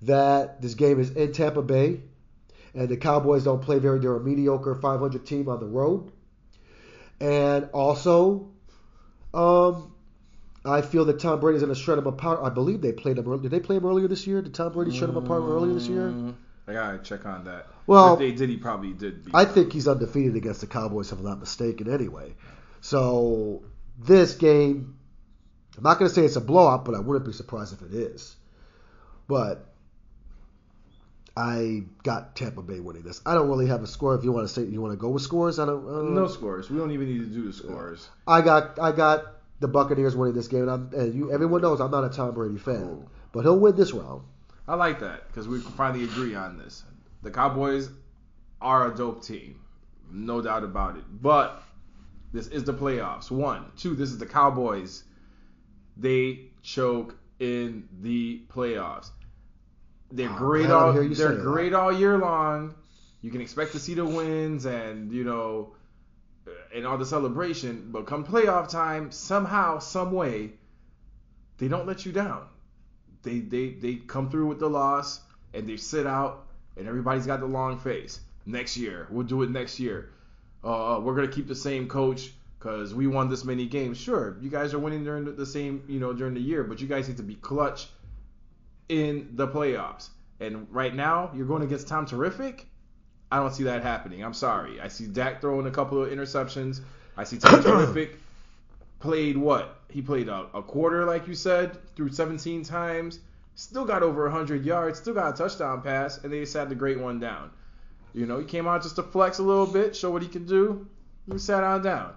that this game is in Tampa Bay, and the Cowboys don't play very. They're a mediocre 500 team on the road, and also, um, I feel that Tom Brady's going to shred them apart. I believe they played him. Did they play him earlier this year? Did Tom Brady shred them apart earlier this year? I gotta check on that. Well, if they did, he probably did. Beat I them. think he's undefeated against the Cowboys, if I'm not mistaken, anyway. So this game, I'm not to say it's a blowout, but I wouldn't be surprised if it is. But I got Tampa Bay winning this. I don't really have a score. If you want to say you want to go with scores, I don't. Uh, no scores. We don't even need to do the scores. I got I got the Buccaneers winning this game, and, I'm, and you everyone knows I'm not a Tom Brady fan, Cool. but he'll win this round. I like that because we can finally agree on this. The Cowboys are a dope team, no doubt about it. But this is the playoffs. One, two. This is the Cowboys. They choke in the playoffs. They're Oh, great all. They're say that. great all year long. You can expect to see the wins and you know, uh, and all the celebration. But come playoff time, somehow, some way, they don't let you down they they they come through with the loss and they sit out and everybody's got the long face. Next year, we'll do it next year. Uh, we're gonna keep the same coach because we won this many games. Sure, you guys are winning during the- the same you know during the year, but you guys need to be clutch in the playoffs. And right now, you're going against Tom Terrific. I don't see that happening. I'm sorry. I see Dak throwing a couple of interceptions. I see Tom Terrific played what? He played a, a quarter, like you said, through 17 times. Still got over 100 yards. Still got a touchdown pass, and they decided to grade one down. You know, he came out just to flex a little bit, show what he can do. He sat on down,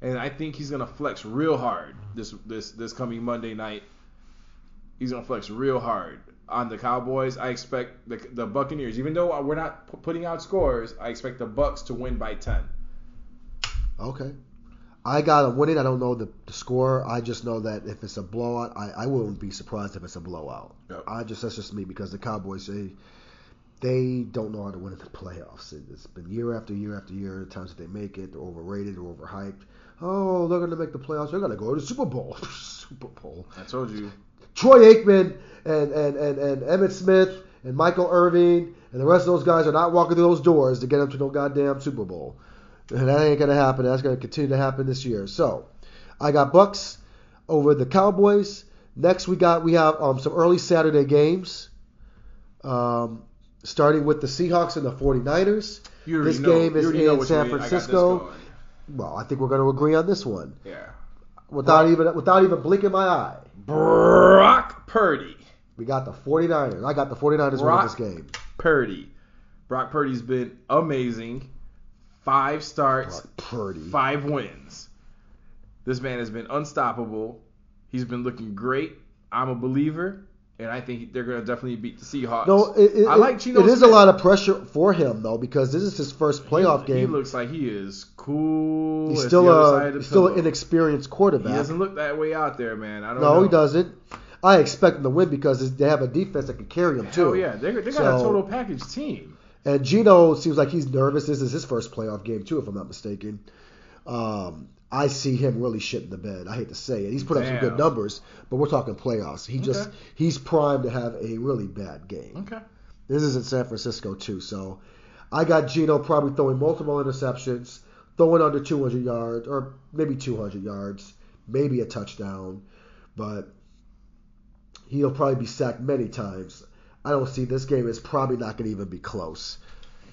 and I think he's gonna flex real hard this this this coming Monday night. He's gonna flex real hard on the Cowboys. I expect the the Buccaneers, even though we're not pu- putting out scores, I expect the Bucks to win by 10. Okay. I got them winning. I don't know the, the score. I just know that if it's a blowout, I, I wouldn't be surprised if it's a blowout. Yep. I just that's just me because the Cowboys they they don't know how to win in the playoffs. It, it's been year after year after year. The times that they make it, they're overrated or overhyped. Oh, they're going to make the playoffs. They're going to go to the Super Bowl. Super Bowl. I told you. Troy Aikman and, and, and, and Emmitt Smith and Michael Irvin and the rest of those guys are not walking through those doors to get them to no goddamn Super Bowl. And that ain't gonna happen. That's gonna continue to happen this year. So I got Bucks over the Cowboys. Next we got we have um, some early Saturday games. Um, starting with the Seahawks and the 49ers. You This know- game is in San Francisco. Well, I think we're going to agree on this one Yeah. without even without even blinking my eye. Brock Purdy. We got the 49ers. I got the 49ers Brock- winning this game. Purdy. Brock Purdy's been amazing. Five starts, five wins. This man has been unstoppable. He's been looking great. I'm a believer, and I think they're going to definitely beat the Seahawks. No, it, it, I like Geno it is a lot of pressure for him though because this is his first playoff he, game. He looks like he is cool. he's still a side of the he's still an inexperienced He doesn't look that way out there, man. I don't no, know. he doesn't. I expect him to win because they have a defense that can carry him too. Hell yeah, they, they got a total package team. And Geno seems like he's nervous. This is his first playoff game too, if I'm not mistaken. Um, I see him really shitting the bed. I hate to say it. He's put up some good numbers, but we're talking playoffs. He just he's primed to have a really bad game. Okay. This is in San Francisco too, so I got Geno probably throwing multiple interceptions, throwing under 200 yards, or maybe 200 yards, maybe a touchdown, but he'll probably be sacked many times. I don't see this game is probably not going to even be close.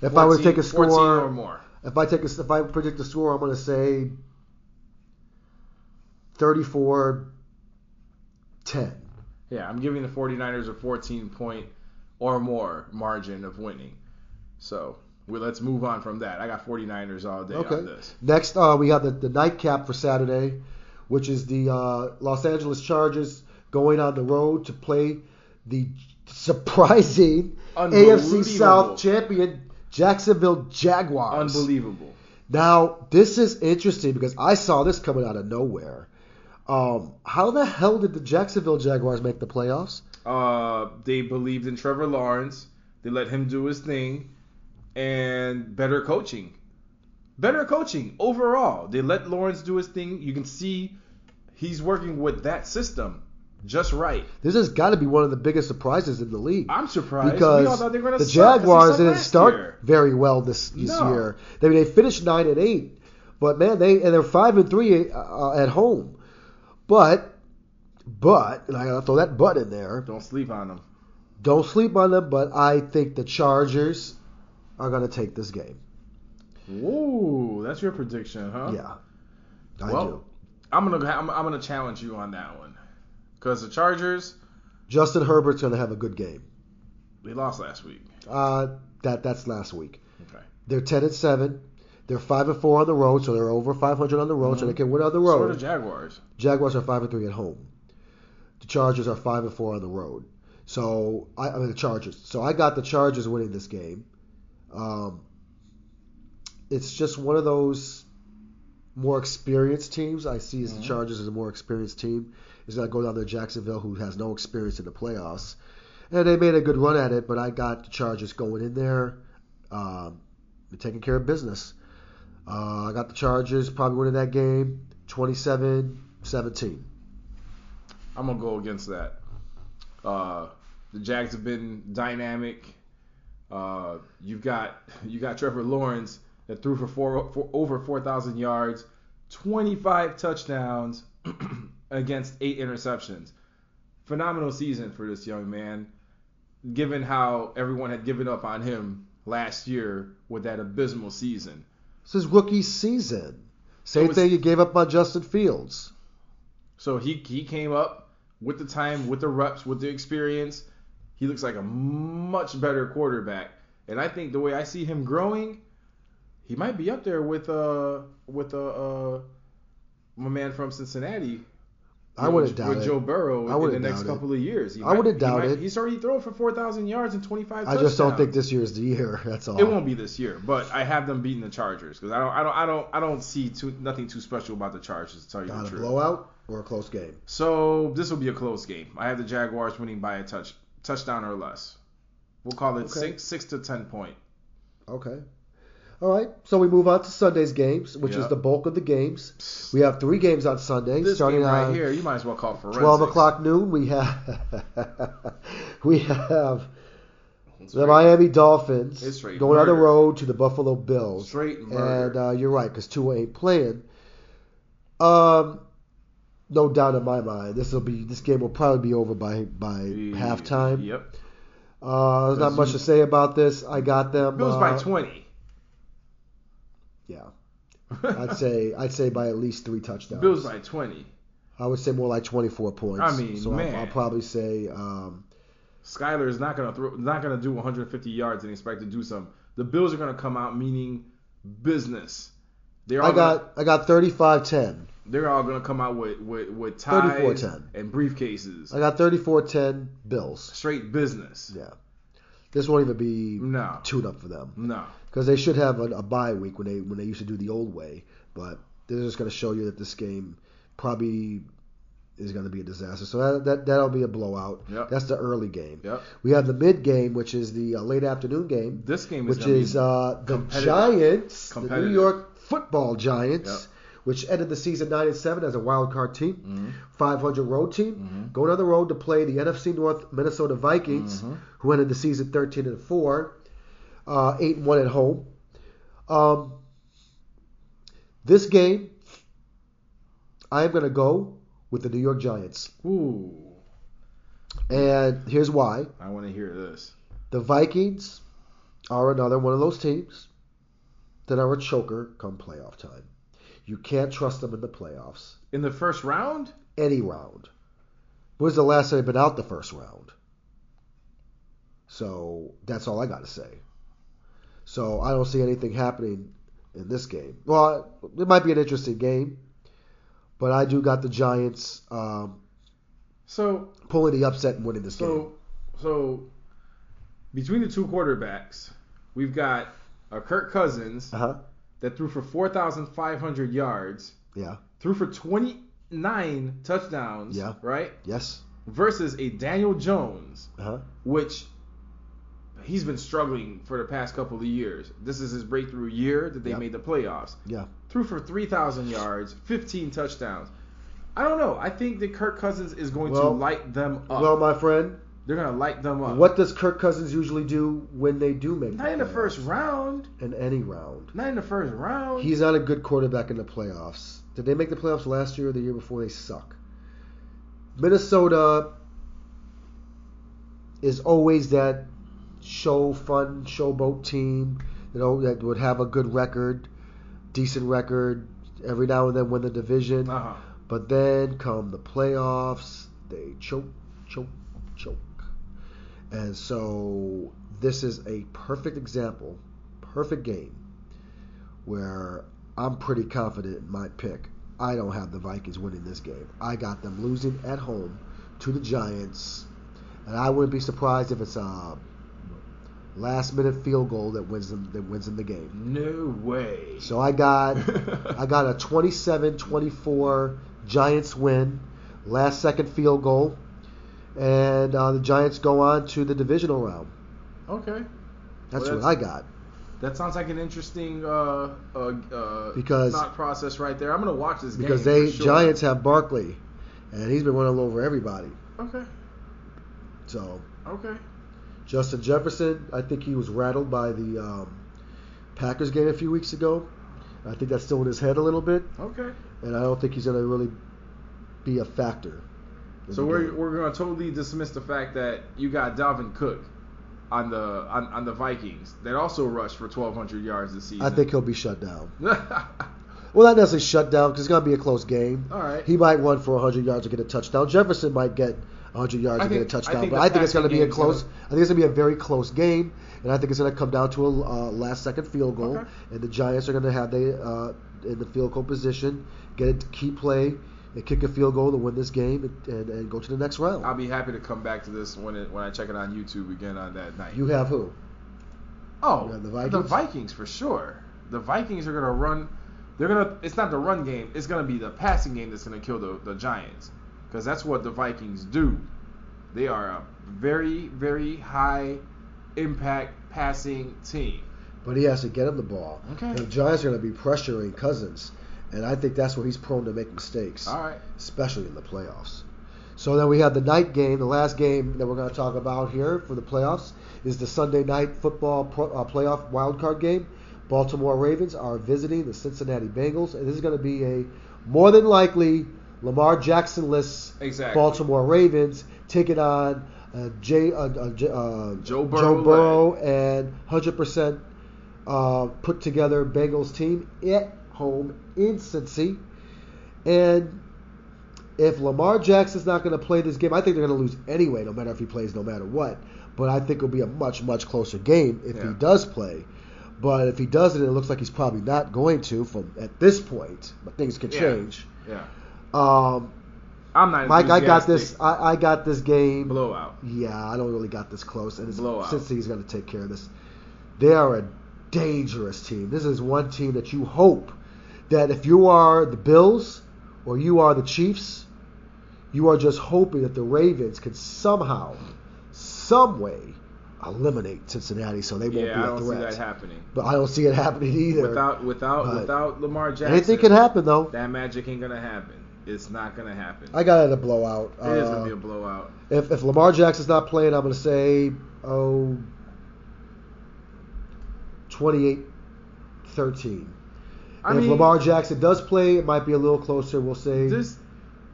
If I were to take a score, or more. if I take a, if I predict the score, I'm going to say 34 10. Yeah, I'm giving the 49ers a 14 point or more margin of winning. So well, let's move on from that. I got 49ers all day Okay. on this. Next, uh, we have the, the nightcap for Saturday, which is the uh, Los Angeles Chargers going on the road to play the surprising AFC South champion Jacksonville Jaguars. Unbelievable. Now, this is interesting because I saw this coming out of nowhere. Um, how the hell did the Jacksonville Jaguars make the playoffs? Uh, they believed in Trevor Lawrence. They let him do his thing, and better coaching. Better coaching overall. They let Lawrence do his thing. You can see he's working with that system just right. This has got to be one of the biggest surprises in the league. I'm surprised because we all thought they were going to the Jaguars didn't start Year. very well this, this No. year. I mean, they finished nine and eight, but man, they and they're five and three uh, at home. But, but, and I gotta throw that but in there. Don't sleep on them. Don't sleep on them. But I think the Chargers are gonna take this game. Whoa, that's your prediction, huh? Yeah, I Well, do. I'm gonna I'm, I'm gonna challenge you on that one, because the Chargers Justin Herbert's gonna have a good game. they lost last week. Uh, that that's last week. Okay. They're ten and seven. They're five and four on the road, so they're over 500 on the road, so Mhm. they can win on the So road. the Jaguars. Jaguars are five and three at home. The Chargers are five and four on the road. So I, I mean the Chargers. So I got the Chargers winning this game. Um, it's just one of those more experienced teams. I see as the Mhm. Chargers as a more experienced team. Is going to go down to Jacksonville, who has no experience in the playoffs, and they made a good run at it. But I got the Chargers going in there, um, taking care of business. Uh, I got the Chargers probably winning that game 27-17. I'm gonna go against that. Uh, the Jags have been dynamic. Uh, you've got you got Trevor Lawrence that threw for four for over 4,000 yards, 25 touchdowns against eight interceptions. Phenomenal season for this young man, given how everyone had given up on him last year with that abysmal season. This is rookie season. Same was- thing you gave up on Justin Fields. So he he came up with the time, with the reps, with the experience. He looks like a much better quarterback, and I think the way I see him growing, he might be up there with uh with uh, uh my man from Cincinnati. I would have doubted with. Joe Burrow I in the next couple of years. He I wouldn't he doubt it. He's already thrown for four thousand yards and twenty five. I just don't think this year is the year. That's all. It won't be this year, but I have them beating the Chargers because I don't, I don't, I don't, I don't see too, nothing too special about the Chargers. To tell you Not the a truth. blowout or a close game. So this will be a close game. I have the Jaguars winning by a touch touchdown or less. We'll call it Okay. six six to ten point. Okay. All right. So we move on to Sunday's games, which is the bulk of the games. We have three games on Sunday, This starting game right here, you might as well call forensics. 12 o'clock noon. We have we have It's the Miami Dolphins going on the road to the Buffalo Bills. Straight And uh, you're right, because Tua ain't playing. Um, no doubt in my mind, this will be this game will probably be over by by halftime. Yep. Uh, there's not much to say about this. I got them. Bills uh, by twenty. Yeah, I'd say I'd say by at least three touchdowns. Bills by twenty. I would say more like 24 points. I mean, so I'll- I'll, probably say um, Skylar is not gonna throw, not gonna do 150 yards and expect to do some. The Bills are gonna come out meaning business. They're all I gonna, got I got 35-10. they're all gonna come out with with, with ties 34-10. and briefcases. I got 34-10 Bills. Straight business. Yeah, this won't even be No. tune up for them No. Because they should have a, a bye week when they when they used to do the old way. But they're just going to show you that this game probably is going to be a disaster. So that, that that'll be a blowout. Yep. That's the early game. Yep. We have the mid game, which is the uh, late afternoon game. This game is which is be uh, the. Giants, the New York Football Giants, Yep. which ended the season nine and seven as a wild card team, Mhm. 500 road team, Mhm. going on the road to play the NFC North Minnesota Vikings, Mhm. who ended the season 13 and four. Uh, eight and one at home. Um, this game, I am going to go with the New York Giants, Ooh, and here's why: I want to hear this. the Vikings are another one of those teams that are a choker come playoff time. You can't trust them in the playoffs, In the first round? any round. When's the last time they've been out the first round? So that's all I got to say. So I don't see anything happening in this game. Well, it might be an interesting game, but I do got the Giants um, So pulling the upset and winning this game. So, so between the two quarterbacks, we've got uh, Kirk Cousins Uh huh. that threw for 4,500 yards, Yeah. threw for 29 touchdowns, Yeah. right? Yes. Versus a Daniel Jones, Uh huh. which he's been struggling for the past couple of years. This is his breakthrough year that they Yeah. made the playoffs. Yeah. Threw for 3,000 yards, 15 touchdowns. I don't know. I think that Kirk Cousins is going to light them up. Well, my friend, They're going to light them up. what does Kirk Cousins usually do when they do make Not in the first round. In any round. Not in the first round. He's not a good quarterback in the playoffs. Did they make the playoffs last year or the year before? They suck. Minnesota is always that show fun showboat team, you know, that would have a good record, decent record, every now and then win the division. uh-huh. But then come the playoffs, they choke, choke, choke. And so this is a perfect example, perfect game, where I'm pretty confident in my pick. I don't have the Vikings winning this game. I got them losing at home to the Giants, and I wouldn't be surprised if it's a last minute field goal that wins them that wins them the game. No way. So I got I got a 27-24 Giants win, last second field goal, and uh, the Giants go on to the divisional round. okay. That's Well, what I got. That sounds like an interesting uh, uh, uh, Because- thought process right there. I'm gonna watch this Because game they sure. Giants have Barkley, and he's been running all over everybody. Okay. So Okay. Justin Jefferson, I think he was rattled by the um, Packers game a few weeks ago. I think that's still in his head a little bit, Okay. and I don't think he's going to really be a factor. So we're game. we're gonna totally dismiss the fact that you got Dalvin Cook on the on, on the Vikings that also rushed for 1,200 yards this season. I think he'll be shut down. Well, not necessarily shut down because it's going to be a close game. All right. He might run for 100 yards and get a touchdown. Jefferson might get 100 yards I and get a think- I touchdown. but I think it's going to be a close. gonna- I think it's going to be a very close game, and I think it's going to come down to a uh, last second field goal. Okay. And the Giants are going to have they uh, in the field goal position, get a key play, and kick a field goal to win this game and, and, and go to the next round. I'll be happy to come back to this when it when I check it on YouTube again on that night. you have who? Oh, You have the Vikings. the Vikings? Vikings? for sure. The Vikings are gonna run. They're gonna. It's not the run game. It's gonna be the passing game that's gonna kill the the Giants, because that's what the Vikings do. They are a very very high impact passing team. But he has to get him the ball. Okay. The Giants are going to be pressuring Cousins, and I think that's where he's prone to make mistakes. All right. especially in the playoffs. So then we have the night game. The last game that we're going to talk about here for the playoffs is the Sunday night football pro, uh, playoff wild card game. Baltimore Ravens are visiting the Cincinnati Bengals, and this is going to be a more than likely Lamar Jackson-less Exactly. Baltimore Ravens taking on uh, Jay, uh, uh, J- uh, Joe Burrow Joe Burrow and 100% uh, put together Bengals team at home in Cincy. And if Lamar Jackson's not going to play this game, I think they're going to lose anyway, no matter if he plays, no matter what. But I think it'll be a much, much closer game if he does play. But if he doesn't, it looks like he's probably not going to from at this point. But things can Yeah. change. Yeah. Um, I'm not. Mike, I got this. I, I got this game. blowout. Yeah, I don't really got this close, and it's, Blowout. Cincinnati's going to take care of this. They are a dangerous team. This is one team that you hope that if you are the Bills or you are the Chiefs, you are just hoping that the Ravens can somehow, some way, eliminate Cincinnati so they won't Yeah, I be a don't see that happening. But I don't see it happening either. Without without But without Lamar Jackson, anything can happen though. That magic ain't gonna happen. It's not gonna happen. I got it a blowout. It is Uh, gonna be a blowout. If if Lamar Jackson's not playing, I'm going to say oh 28-13. I if mean, Lamar Jackson does play, it might be a little closer. We'll say this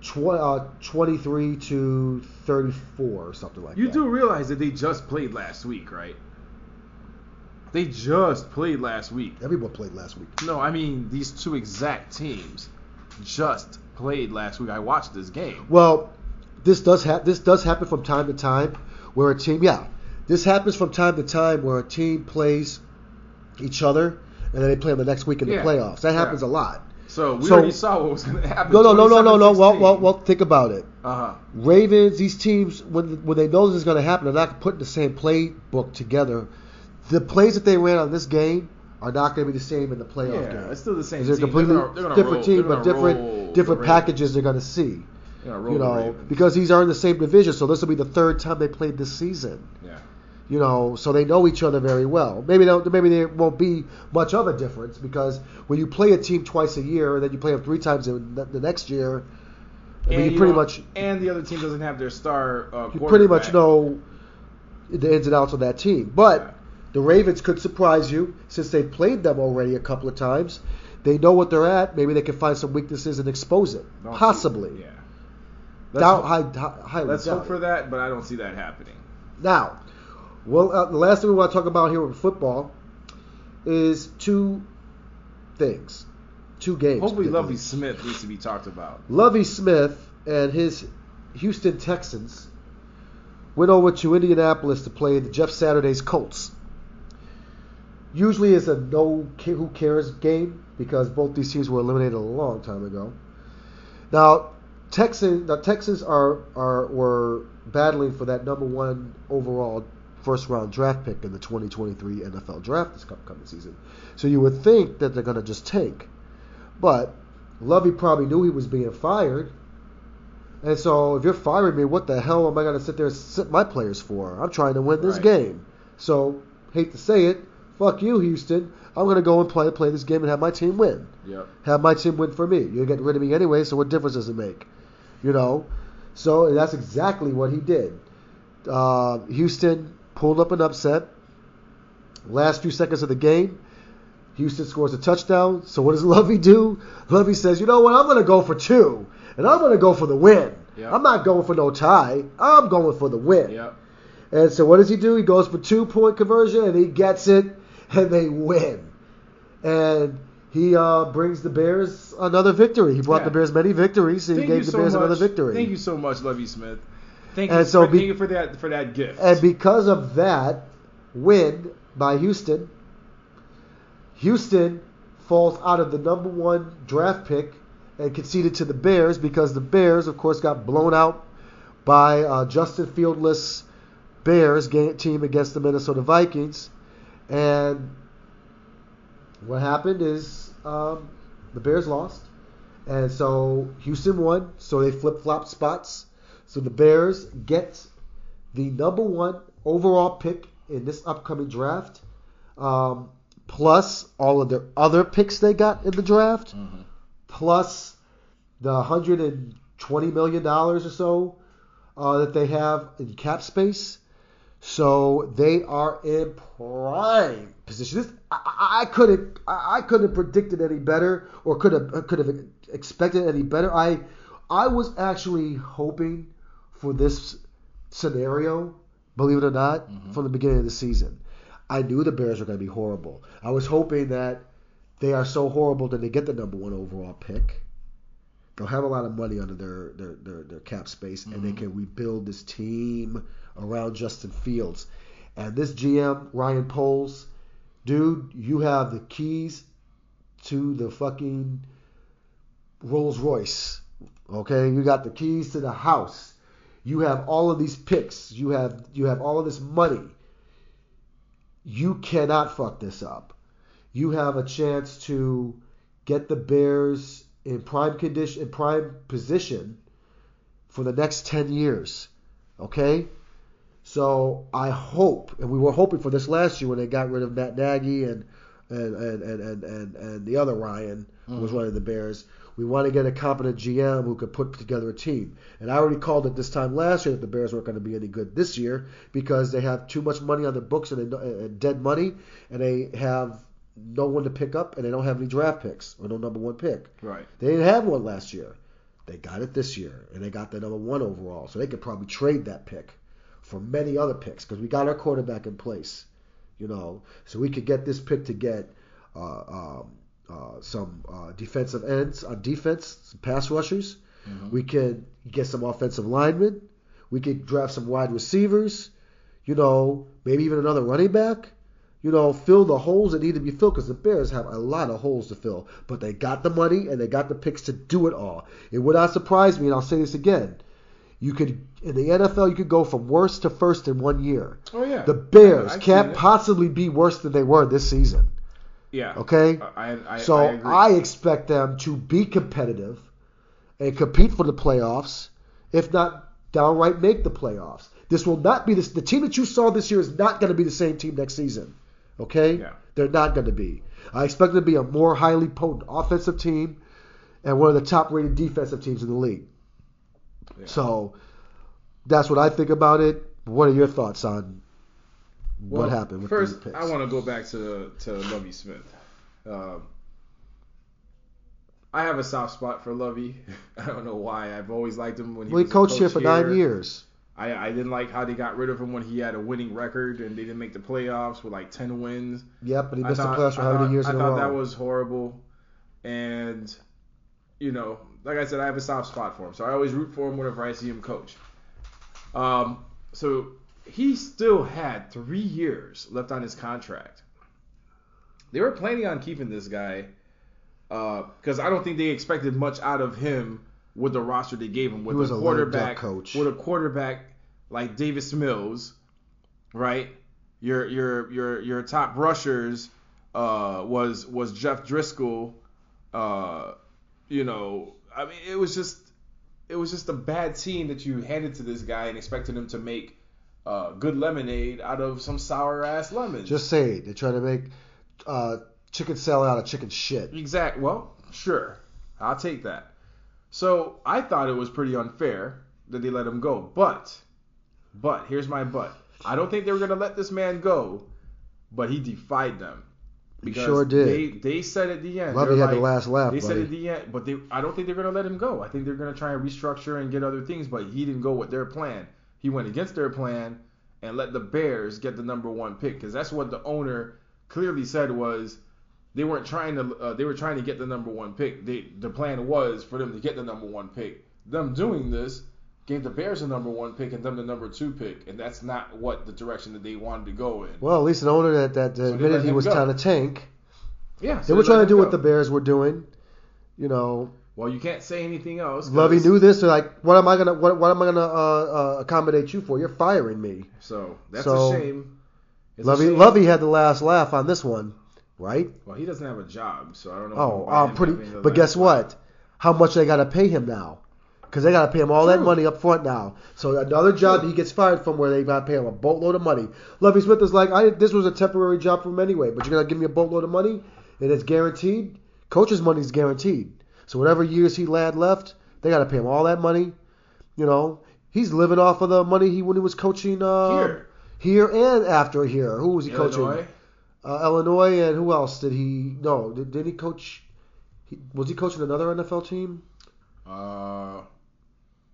tw- uh, 23 to 34 or something like you that. You do realize that they just played last week, right? They just played last week. Everyone played last week. No, I mean these two exact teams just played last week. I watched this game. Well, this does ha- this does happen from time to time where a team, yeah, this happens from time to time where a team plays each other and then they play them the next week in Yeah. the playoffs. That Yeah. happens a lot. So we So- already saw what was going to happen. No, no, no, no, no, no. Well, well, well, think about it. Uh-huh. Ravens, these teams, when when they know this is going to happen, they're not putting the same playbook together. The plays that they ran on this game are not going to be the same in the playoff Yeah, game. it's still the same They're team. completely They're gonna- they're gonna different roll- team, but gonna different the different packages they're going to see. They're gonna You know, Ravens. because these are in the same division, so this will be the third time they played this season. yeah. You know, so they know each other very well. Maybe they maybe there won't be much of a difference because when you play a team twice a year and then you play them three times in the, the next year, I mean, And you you pretty much and the other team doesn't have their star. Uh, you pretty much know the ins and outs of that team. But Yeah. The Ravens could surprise you since they've played them already a couple of times. They know what they're at. Maybe they can find some weaknesses and expose it. Don't Possibly. Yeah. Let's, Doubt, hope, high, high, let's doubt hope for that, but I don't see that happening. Now, well, uh, the last thing we want to talk about here with football is two things, two games. Hopefully. Lovie Smith needs to be talked about. Lovie Smith and his Houston Texans went over to Indianapolis to play the Jeff Saturday's Colts. Usually it's a no who cares game because both these teams were eliminated a long time ago. Now, Texans, the Texans are, are were battling for that number one overall first round draft pick in the 2023 NFL draft this coming season. So you would think that they're going to just tank. But Lovie probably knew he was being fired. And so if you're firing me, what the hell am I going to sit there and sit my players for? I'm trying to win this Right. game. So, hate to say it, fuck you, Houston. I'm going to go and play play this game and have my team win. Yep. Have my team win for me. You're getting rid of me anyway, so what difference does it make? You know? So that's exactly what he did. Uh, Houston pulled up an upset. Last few seconds of the game, Houston scores a touchdown. So what does Lovie do? Lovie says, you know what? I'm going to go for two, and I'm going to go for the win. Yep. I'm not going for no tie. I'm going for the win. Yep. And so what does he do? He goes for two point conversion and he gets it and they win. And he uh, brings the Bears another victory. He brought Yeah. the Bears many victories and he Thank gave the so Bears much. another victory. Thank you so much, Lovie Smith. Thank And you, so for, be- thank you for that for that gift. And because of that win by Houston, Houston falls out of the number one draft pick and conceded to the Bears because the Bears, of course, got blown out by uh, Justin Fieldless Bears game, team against the Minnesota Vikings. And what happened is um, the Bears lost. And so Houston won. So they flip flop spots. So the Bears get the number one overall pick in this upcoming draft, um, plus all of their other picks they got in the draft, Mhm. plus the hundred and twenty million dollars or so uh, that they have in cap space. So they are in prime position. This, I, I couldn't I couldn't have predicted any better or could have could have expected any better. I I was actually hoping for this scenario, believe it or not, Mhm. from the beginning of the season. I knew the Bears were going to be horrible. I was hoping that they are so horrible that they get the number one overall pick. They'll have a lot of money under their their, their, their cap space, and they Mhm. can rebuild this team around Justin Fields. And this GM, Ryan Poles, dude, you have the keys to the fucking Rolls Royce. Okay, you got the keys to the house. You have all of these picks. You have you have all of this money. You cannot fuck this up. You have a chance to get the Bears in prime condition, in prime position for the next ten years. Okay, so I hope, and we were hoping for this last year when they got rid of Matt Nagy and and and and and and, and the other Ryan who was mm-hmm. running the Bears. We want to get a competent GM who could put together a team. And I already called it this time last year that the Bears weren't going to be any good this year because they have too much money on their books and, they, and dead money, and they have no one to pick up, and they don't have any draft picks or no number one pick. Right. They didn't have one last year. They got it this year, and they got the number one overall. So they could probably trade that pick for many other picks because we got our quarterback in place, you know. So we could get this pick to get uh, um, uh, some uh, defensive ends on defense, some pass rushers. Mhm. We could get some offensive linemen. We could draft some wide receivers. You know, maybe even another running back. You know, fill the holes that need to be filled because the Bears have a lot of holes to fill. But they got the money and they got the picks to do it all. It would not surprise me, and I'll say this again. You could in the NFL, you could go from worst to first in one year. Oh yeah. The Bears I've seen can't possibly be worse than they were this season. Yeah. Okay. Uh, I, I, So I, I, expect them to be competitive and compete for the playoffs, if not downright make the playoffs. This will not be this, the team that you saw this year is not going to be the same team next season. Okay? Yeah. They're not going to be. I expect them to be a more highly potent offensive team and one of the top rated defensive teams in the league. Yeah. So that's what I think about it. What are your thoughts on Well, what happened with first? I want to go back to to Lovie Smith. Um, I have a soft spot for Lovie. I don't know why. I've always liked him when he well, he coached here for nine years. I, I didn't like how they got rid of him when he had a winning record and they didn't make the playoffs with like ten wins. Yep, but he missed thought, the playoffs for how many years I in a row? I thought that was horrible, and you know, like I said, I have a soft spot for him, so I always root for him whenever I see him coach. Um, so he still had three years left on his contract. They were planning on keeping this guy because I don't think they expected much out of him with the roster they gave him with a a quarterback coach. with a quarterback like Davis Mills, right? Your your your your top rushers uh, was was Jeff Driscoll. Uh, you know, I mean, it was just it was just a bad team that you handed to this guy and expected him to make uh, good lemonade out of some sour ass lemons. Just say it. They try to make uh, chicken salad out of chicken shit. Exact. Well, sure, I'll take that. So I thought it was pretty unfair that they let him go, but, but here's my but. I don't think they were gonna let this man go, but he defied them. He sure did. They they said at the end. Lovie had the last laugh, They said at the end, but they I don't think they're gonna let him go. I think they're gonna try and restructure and get other things, but he didn't go with their plan. He went against their plan and let the Bears get the number one pick because that's what the owner clearly said was they weren't trying to uh, they were trying to get the number one pick. They, the plan was for them to get the number one pick. Them doing this gave the Bears the number one pick and them the number two pick, and that's not what the direction that they wanted to go in. Well, at least an owner that, that they admitted he was go. trying to tank. yeah, They were trying to do go. what the Bears were doing. You know, Well, you can't say anything else. Lovie knew this. They're like, what am I gonna what, what am I gonna uh, uh, accommodate you for? You're firing me. So that's So, a shame. It's a Lovie shame. Lovie had the last laugh on this one, right? Well, he doesn't have a job, so I don't know. Oh, uh, pretty. But guess what? How much they got to pay him now? Because they got to pay him all that money up front now. So another job True. he gets fired from where they got to pay him a boatload of money. Lovie Smith is like, I this was a temporary job for him anyway, but you're gonna give me a boatload of money and it's guaranteed. Coach's money is guaranteed. So whatever years he had left, they got to pay him all that money. You know, he's living off of the money he when he was coaching uh, Here. here and after here. Who was he coaching? Illinois. uh, Illinois, and who else did he? No, did, did he coach? He, was he coaching another NFL team? Uh,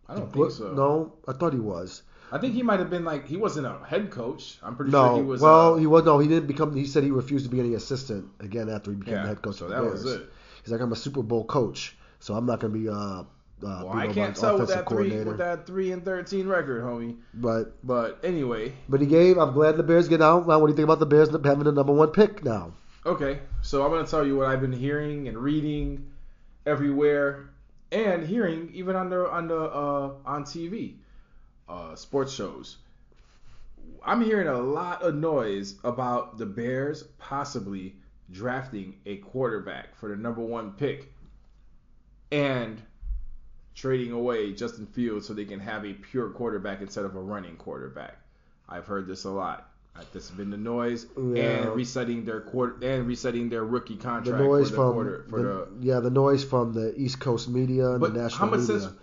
I don't think so. No, I thought he was. I think he might have been like he wasn't a head coach. I'm pretty No, sure he was. No, well, uh, he was. No, he didn't become. He said he refused to be any assistant again after he became yeah, the head coach. So of the that Bears. was it. He's like, I'm a Super Bowl coach, so I'm not going to be uh, uh Well, I can't tell with that three with that three and thirteen record, homie. But But anyway, but he gave. I'm glad the Bears get out. Now, what do you think about the Bears having the number one pick now? okay. So I'm gonna tell you what I've been hearing and reading everywhere, and hearing even on the on the uh, on TV, uh, sports shows. I'm hearing a lot of noise about the Bears possibly drafting a quarterback for the number one pick and trading away Justin Fields so they can have a pure quarterback instead of a running quarterback. I've heard this a lot. Uh, this has been the noise, Yeah. and resetting their quarter and resetting their rookie contract. The noise for the from quarter the, the. yeah, the noise from the East Coast media and the national how much media. sense-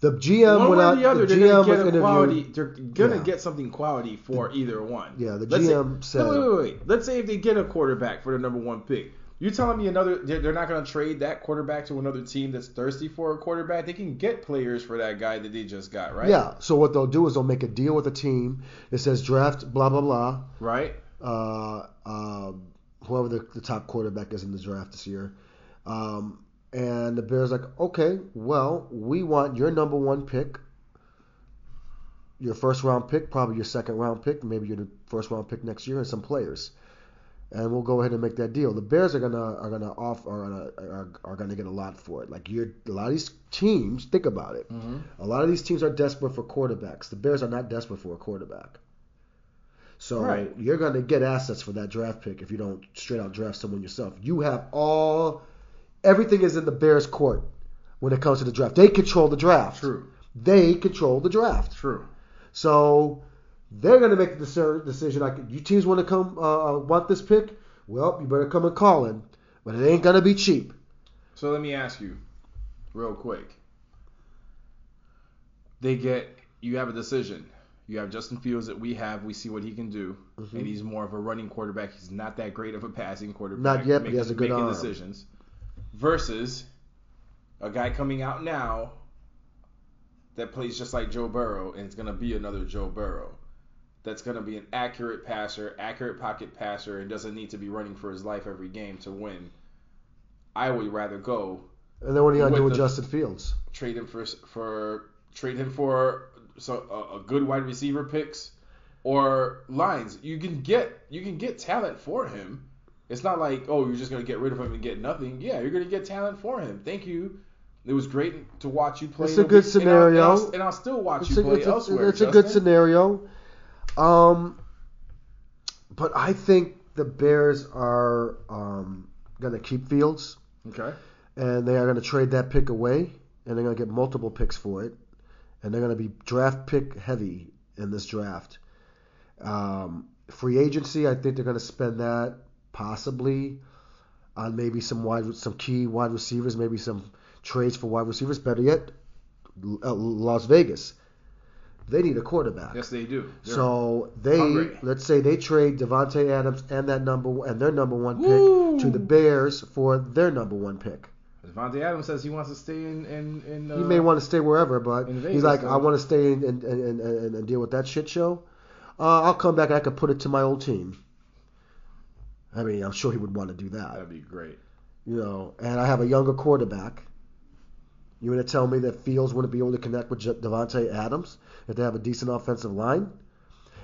the GM one way or the other, the they're GM gonna get a quality. They're gonna Yeah. get something quality for either one. Yeah, the Let's GM say, said- Wait, wait, wait, wait. Let's say if they get a quarterback for the number one pick, you telling me another? They're, not gonna trade that quarterback to another team that's thirsty for a quarterback. They can get players for that guy that they just got, right? Yeah. So what they'll do is they'll make a deal with a team that says draft blah blah blah. Right. uh, um, whoever the, the top quarterback is in the draft this year. Um, and the Bears like, okay, well, we want your number one pick, your first round pick, probably your second round pick, maybe your first round pick next year, and some players. And we'll go ahead and make that deal. The Bears are gonna are gonna off are gonna are, are gonna get a lot for it. Like you're a lot of these teams, think about it. Mm-hmm. A lot of these teams are desperate for quarterbacks. The Bears are not desperate for a quarterback. So Right. you're going to get assets for that draft pick if you don't straight out draft someone yourself. You have all everything is in the Bears' court when it comes to the draft. They control the draft. True. They control the draft. True. So they're going to make the decision. Like, you teams want to come uh, uh, want this pick? Well, you better come and call in, but it ain't going to be cheap. So let me ask you, real quick. They get you have a decision. You have Justin Fields that we have. We see what he can do, Mhm. and he's more of a running quarterback. He's not that great of a passing quarterback. Not yet, but he has a good making arm. decisions. Versus a guy coming out now that plays just like Joe Burrow, and it's gonna be another Joe Burrow. That's gonna be an accurate passer, accurate pocket passer, and doesn't need to be running for his life every game to win. I would rather go And then what are you going to do With the- Justin Fields? trade him for for trade him for so a, a good wide receiver picks or lines. You can get you can get talent for him. It's not like oh you're just gonna get rid of him and get nothing. Yeah, you're gonna get talent for him. Thank you. It was great to watch you play. It's a good week- and I'll- And I'll, scenario. and I'll still watch It's you a, play it's a- elsewhere. it's a good scenario. Um, but I think the Bears are um, going to keep Fields, Okay. and they are going to trade that pick away, and they're going to get multiple picks for it, and they're going to be draft pick heavy in this draft. Um, free agency, I think they're going to spend that possibly on maybe some wide, some key wide receivers, maybe some trades for wide receivers. Better yet, Las Vegas. They need a quarterback. Yes, they do. They're- So they hungry. let's say they trade Davante Adams and that number and their number one pick Woo! to the Bears for their number one pick. Davante Adams says he wants to stay in in, in uh, he may want to stay wherever, but in he's like, though. I want to stay and and, and, and and deal with that shit show. Uh, I'll come back. and I could put it to my old team. I mean, I'm sure he would want to do that. That'd be great. You know, and I have a younger quarterback. You going to tell me that Fields wouldn't be able to connect with Davante Adams if they have a decent offensive line?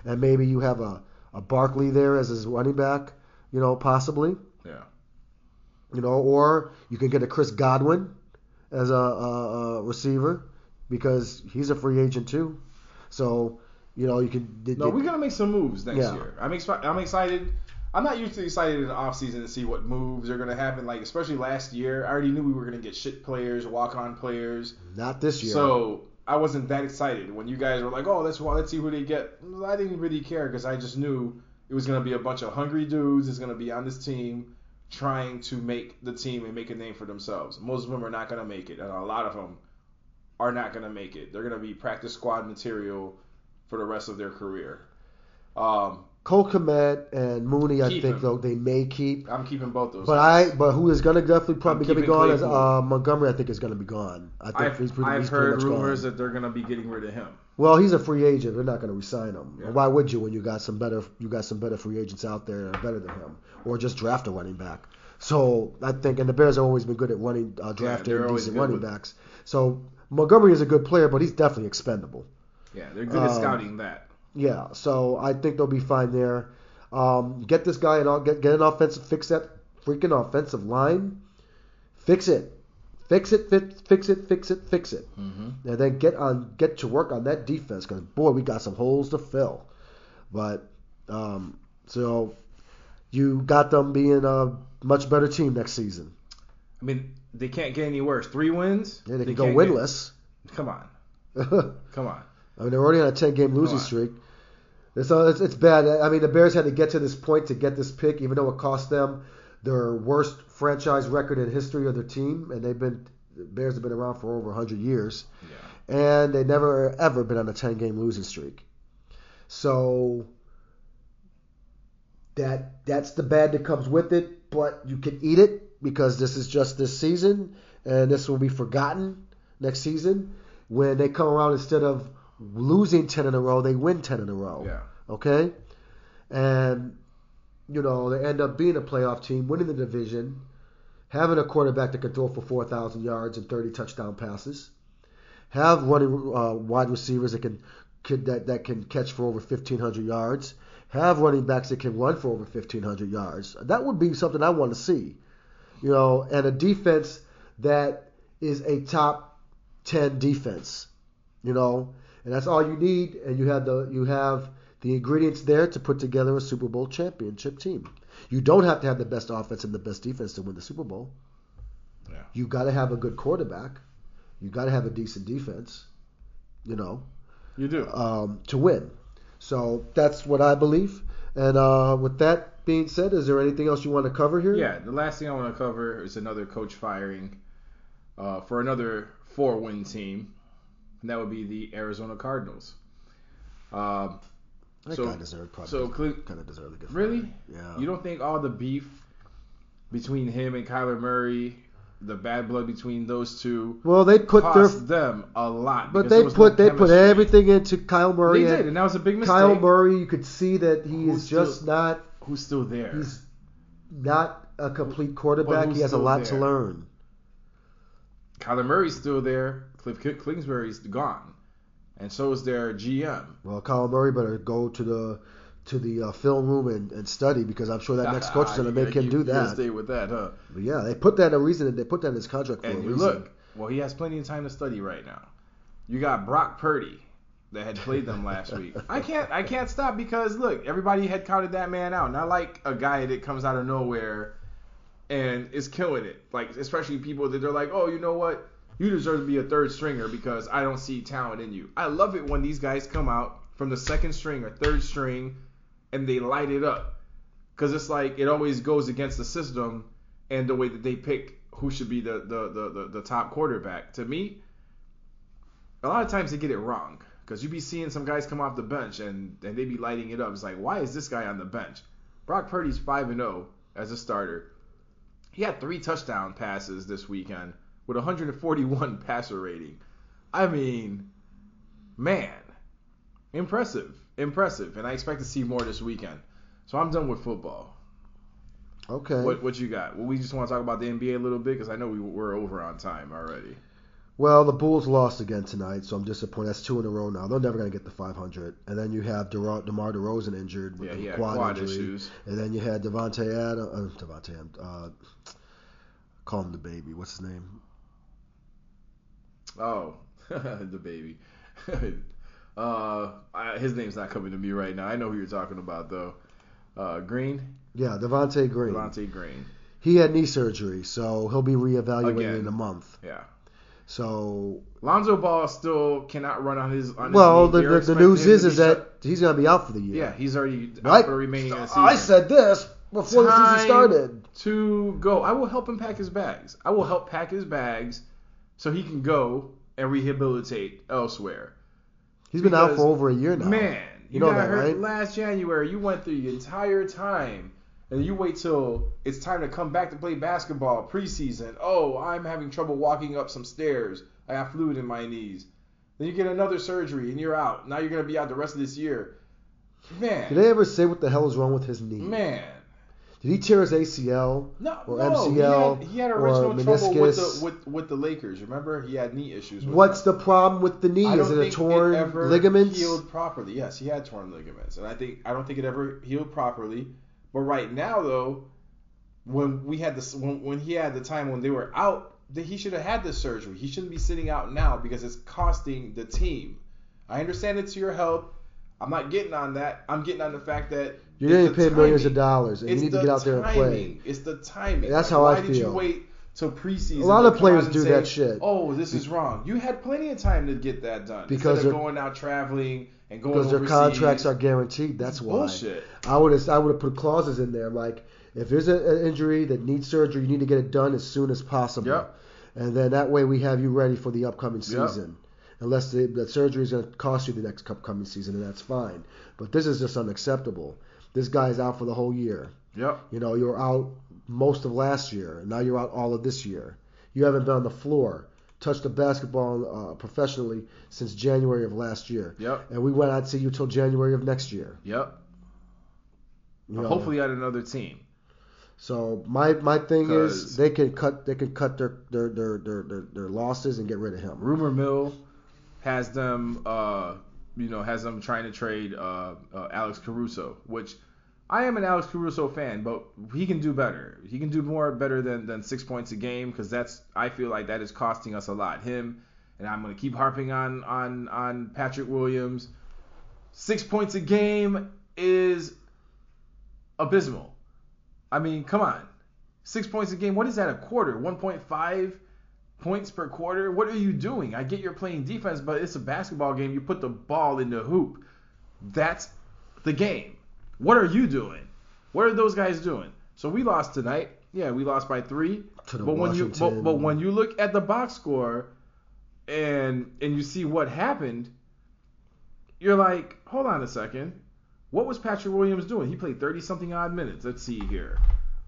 And maybe you have a, a Barkley there as his running back, you know, possibly. Yeah. You know, or you can get a Chris Godwin as a, a, a receiver because he's a free agent too. So, you know, you can. No, we're gonna make some moves next Yeah. year. I'm expi- I'm excited. I'm not usually excited in the offseason to see what moves are gonna happen. Like especially last year, I already knew we were gonna get shit players, walk on players. not this year. So I wasn't that excited when you guys were like, "Oh, let's let's see who they get." I didn't really care because I just knew it was gonna be a bunch of hungry dudes. It's gonna be on this team trying to make the team and make a name for themselves. Most of them are not gonna make it, and a lot of them are not gonna make it. They're gonna be practice squad material for the rest of their career. Um, Cole Kmet and Mooney, I Keep think him. though they may keep. I'm keeping both those. But I, but who is gonna definitely probably gonna be gone is uh, Montgomery. I think is gonna be gone. I think I've, he's pretty, I've he's pretty heard much rumors gone. that they're gonna be getting rid of him. Well, he's a free agent. They're not gonna resign him. Yeah. Why would you when you got some better you got some better free agents out there that are better than him, or just draft a running back? So I think, and the Bears have always been good at running uh, drafting they're decent running with- backs. So Montgomery is a good player, but he's definitely expendable. Yeah, they're good at Um, scouting that. Yeah, so I think they'll be fine there. Um, get this guy and get get an offensive fix that freaking offensive line. Fix it. Fix it, fix, fix it, fix it, fix it. Mm-hmm. And then get on get to work on that defense because boy, we got some holes to fill. But um, so you got them being a much better team next season. I mean, they can't get any worse. Three wins. Yeah, they can go can't get- winless. come on, come on. Mean, they're already on a 10 game losing streak. It's, uh, it's it's bad. I mean, the Bears had to get to this point to get this pick, even though it cost them their worst franchise record in history of their team, and they've been the Bears have been around for over 100 years, Yeah. and they never ever been on a 10 game losing streak. So that that's the bad that comes with it, but you can eat it because this is just this season, and this will be forgotten next season when they come around instead of losing 10 in a row, they win 10 in a row. Yeah. Okay? And, you know, they end up being a playoff team, winning the division, having a quarterback that can throw for 4,000 yards and 30 touchdown passes, have running uh, wide receivers that can, can that, that can catch for over 1,500 yards, have running backs that can run for over 1,500 yards. That would be something I want to see. You know, and a defense that is a top 10 defense. You know, and that's all you need. And you have the you have the ingredients there to put together a Super Bowl championship team. You don't have to have the best offense and the best defense to win the Super Bowl. Yeah. You got to have a good quarterback. You got to have a decent defense. You know, You do. um, to win. So that's what I believe. And uh, with that being said, is there anything else you want to cover here? Yeah, the last thing I want to cover is another coach firing uh, for another four-win team, and that would be the Arizona Cardinals. Um, That So- guy deserved probably. so Cle- kind of deserved to get really. Yeah. you don't think all the beef between him and Kyler Murray, the bad blood between those two, well, they put their cost them a lot? but they put no they put everything into Kyle Murray. They and did, and that was a big mistake. Kyle Murray, you could see that he Who's is just still- not who's still there? he's not a complete quarterback. He has a lot to there? learn. Kyler Murray's still there. Cliff Kingsbury's gone, and so is their GM. Well, Kyle Murray better go to the to the uh, film room and, and study because I'm sure that next coach is going to make him do that. Stay with that, huh? But yeah, they put that in a reason. They put that in his contract for And a you reason. look, well, he has plenty of time to study right now. You got Brock Purdy that had played them last week. I can't, I can't stop because look, everybody had counted that man out. Not like a guy that comes out of nowhere and is killing it. Like especially people that they're like, oh, you know what? You deserve to be a third stringer because I don't see talent in you. I love it when these guys come out from the second string or third string and they light it up because it's like it always goes against the system and the way that they pick who should be the the, the, the, the top quarterback. To me, a lot of times they get it wrong because you be seeing some guys come off the bench and, and they be lighting it up. It's like, why is this guy on the bench? Brock Purdy's 5 and 0 as a starter. He had three touchdown passes this weekend with 141 passer rating. I mean, man, impressive, impressive, and I expect to see more this weekend. So I'm done with football. Okay. What what you got? Well, we just want to talk about the NBA a little bit because I know we we're over on time already. Well, the Bulls lost again tonight, so I'm disappointed. That's two in a row now. They're never going to get the 500. And then you have DeRo- DeMar DeRozan injured with Yeah, he a quad, quad injury. issues. And then you had Davante Adams. Uh, Devontae Uh, call him the baby. What's his name? Oh, the baby. uh, I, his name's not coming to me right now. I know who you're talking about though. Uh, Green, Yeah, Devontae Green. Devontae Green. He had knee surgery, so he'll be reevaluated Again. in a month. Yeah. So, Lonzo Ball still cannot run on his. On his well, knee. the, the, the news is is shut- that he's going to be out for the year. yeah, he's already out Right? for the remaining of the season. I said this before the season started. to go. I will help him pack his bags. I will help pack his bags so he can go and rehabilitate elsewhere. He's been out for over a year now. Man, You you, know got that, hurt right? last January. You went through the entire time, and you wait till it's time to come back to play basketball preseason. Oh, I'm having trouble walking up some stairs. I have fluid in my knees. Then you get another surgery, and you're out. Now you're gonna be out the rest of this year. Man, Did they ever say what the hell is wrong with his knee? man. Did he tear his ACL? No, Or no, MCL he had, he had or original trouble with meniscus. the with, with the Lakers. Remember, he had knee issues. With What's the problem with the knee? Is it a torn it ever ligaments? Healed properly. Yes, he had torn ligaments, and I think I don't think it ever healed properly. But right now, though, when we had this, when, when he had the time when they were out, that he should have had the surgery. He shouldn't be sitting out now because it's costing the team. I understand it's your health. I'm not getting on that. I'm getting on the fact that You're it's getting paid millions of dollars, and you need to get out there and play. timing. It's the timing. That's Like, how I why did you wait till preseason? A lot of players do say, that shit. Oh, this is wrong. You had plenty of time to get that done Because they're- going out traveling and going because their contracts are guaranteed. That's why. bullshit. I would have I would have put clauses in there like if there's a, an injury that needs surgery, you need to get it done as soon as possible. Yep. And then that way we have you ready for the upcoming Yep. Unless the, the surgery is going to cost you the next upcoming season, and that's fine. But this is just unacceptable. This guy's out for the whole year. Yep. You know, you're out most of last year, and now you're out all of this year. You haven't been on the floor, touched a basketball uh, professionally since January of last year. Yep. And we went out to you till January of next year. Yep. you know. Hopefully at another team. So my my thing is they can cut they can cut their their, their their their their losses and get rid of him. Rumor mill has them, uh, you know, has them trying to trade uh, uh, Alex Caruso, which I am an Alex Caruso fan, but he can do better. He can do more better than than six points a game because that's I feel like that is costing us a lot. Him and I'm gonna keep harping on on on Patrick Williams. Six points a game is abysmal. I mean, come on. Six points a game. What is that? A quarter? 1.5 points per quarter? What are you doing? I get you're playing defense, but it's a basketball game. You put the ball in the hoop. That's the game. What are you doing? What are those guys doing? So we lost tonight. Yeah, we lost by three. But when you but, but when you look at the box score and and you see what happened, you're like, hold on a second. What was Patrick Williams doing? He played 30 something odd minutes. Let's see here.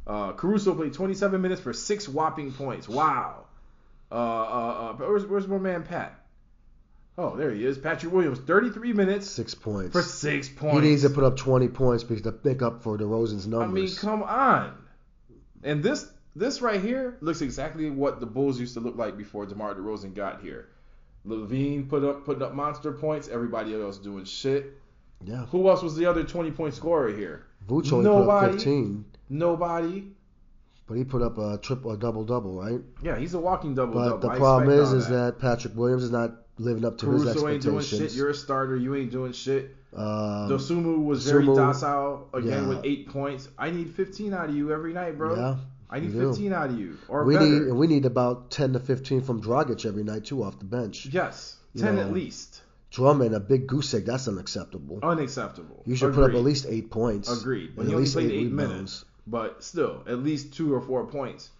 Uh, Caruso played 27 minutes for six whopping points. Wow. Uh, uh, uh, where's, where's my man Pat? Oh, there he is. Patrick Williams, 33 minutes Six points. for six points. he needs to put up 20 points because to pick up for DeRozan's numbers. I mean, come on. And this this right here looks exactly what the Bulls used to look like before DeMar DeRozan got here. LaVine put up putting up monster points. Everybody else doing shit. yeah. Who else was the other 20 point scorer here? Only put up Nobody. 15, Nobody. But he put up a triple, a double double, right? Yeah, he's a walking double double. But the I problem is, is that Patrick Williams is not living up to his Caruso ain't doing expectations. shit. You're a starter. You ain't doing shit. um, Dosunmu was very Dosunmu, docile again yeah. with eight points. I need 15 out of you every night, bro. Yeah, I need 15 out of you or we better. need we need about 10 to 15 from Dragic every night too off the bench. yes, You 10 know, at least. Drummond, a big goose egg, that's unacceptable. Unacceptable. You should put up at least eight points. Agreed. But he at only least played eight eight minutes. But still, at least two or four points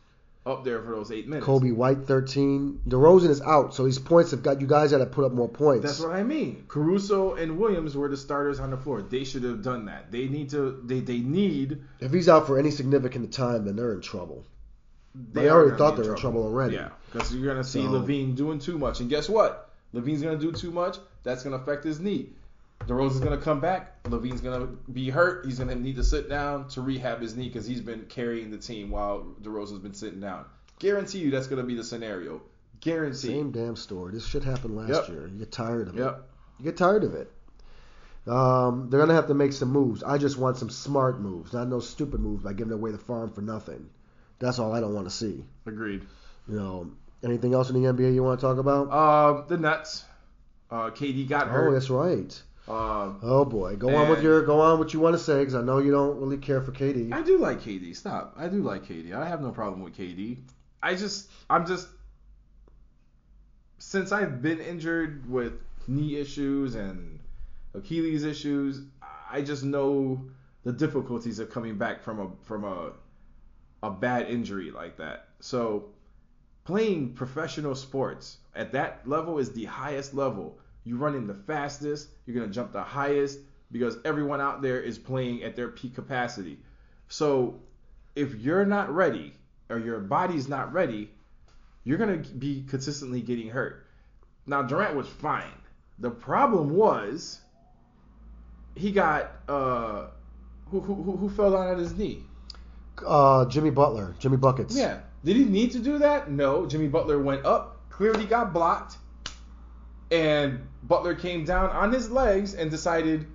up there for those eight minutes. Coby White 13. DeRozan is out, so these points have got you guys got to put up more points. That's what I mean. Caruso and Williams were the starters on the floor. They should have done that. They need to. They they need. If he's out for any significant time, then they're in trouble. They are already thought they were in trouble already. Yeah, because you're gonna see So- LaVine doing too much, and guess what? LaVine's gonna do too much. That's gonna affect his knee. DeRozan's gonna come back. LaVine's gonna be hurt. He's gonna need to sit down to rehab his knee because he's been carrying the team while DeRozan's been sitting down. Guarantee you that's gonna be the scenario. Guarantee. Same damn story. This shit happened last Yep. year. You get tired of it. Yep. You get tired of it. Um, they're gonna have to make some moves. I just want some smart moves, not no stupid moves by giving away the farm for nothing. That's all I don't want to see. Agreed. You know, anything else in the NBA you want to talk about? Uh, the Nets. Uh, KD got oh, hurt. Oh, that's right. Uh, Oh boy, go on with your go on what you want to say because I know you don't really care for KD. I do like KD. Stop. I do like KD. I have no problem with KD. I just, I'm just, since I've been injured with knee issues and Achilles issues, I just know the difficulties of coming back from a from a a bad injury like that. So playing professional sports at that level is the highest level. You run in the fastest, you're gonna jump the highest because everyone out there is playing at their peak capacity. So if you're not ready or your body's not ready, you're gonna be consistently getting hurt. Now Durant was fine. The problem was he got uh who who who, who fell down at his knee. Uh, Jimmy Butler, Jimmy buckets. Yeah. Did he need to do that? No. Jimmy Butler went up, clearly got blocked, and Butler came down on his legs and decided,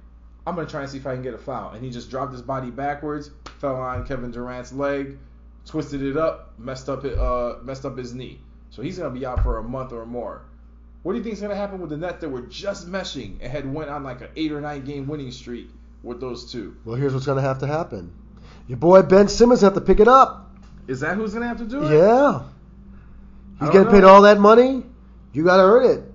I'm gonna try and see if I can get a foul. And he just dropped his body backwards, fell on Kevin Durant's leg, twisted it up, messed up it, uh, messed up his knee. So he's gonna be out for a month or more. What do you think is gonna happen with the Nets that were just meshing and had went on like an eight or nine game winning streak with those two? Well, here's what's gonna have to happen. Your boy Ben Simmons have to pick it up. Is that who's gonna have to do it? Yeah. He's getting paid all that money. You gotta earn it.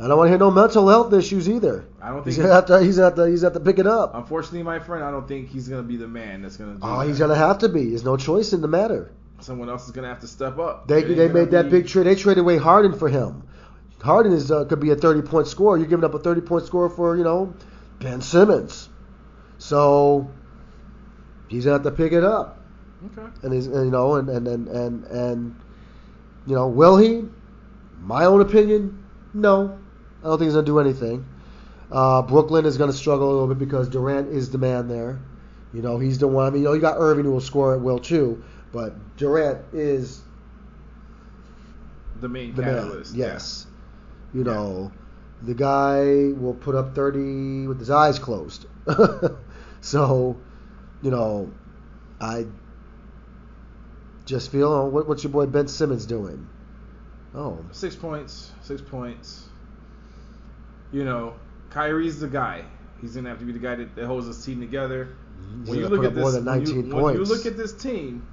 I don't want to hear no mental health issues either. I don't He's think. gonna have to. He's gonna have to. He's gonna have to pick it up. Unfortunately, my friend, I don't think he's gonna be the man that's gonna do Oh, that. he's gonna have to be. There's no choice in the matter. Someone else is gonna have to step up. They It they made that be- big trade. They traded away Harden for him. Harden is uh, could be a 30 point scorer. You're giving up a 30 point scorer for you know Ben Simmons. So he's gonna have to pick it up. Okay. And he's and, you know and and and and, and you know will he? My own opinion, no. I don't think he's gonna do anything. Uh, Brooklyn is gonna struggle a little bit because Durant is the man there. You know he's the one. I mean, you know you got Irving who will score at will too, but Durant is The main the man. catalyst. Yes. You know, the guy will put up 30 with his eyes closed. so, you know, I just feel, oh, what, what's your boy Ben Simmons doing? Oh, Six points. Six points. You know, Kyrie's the guy. He's gonna have to be the guy that, that holds this team together. he's when you look at this, more than when, you, 19 when you look at this team,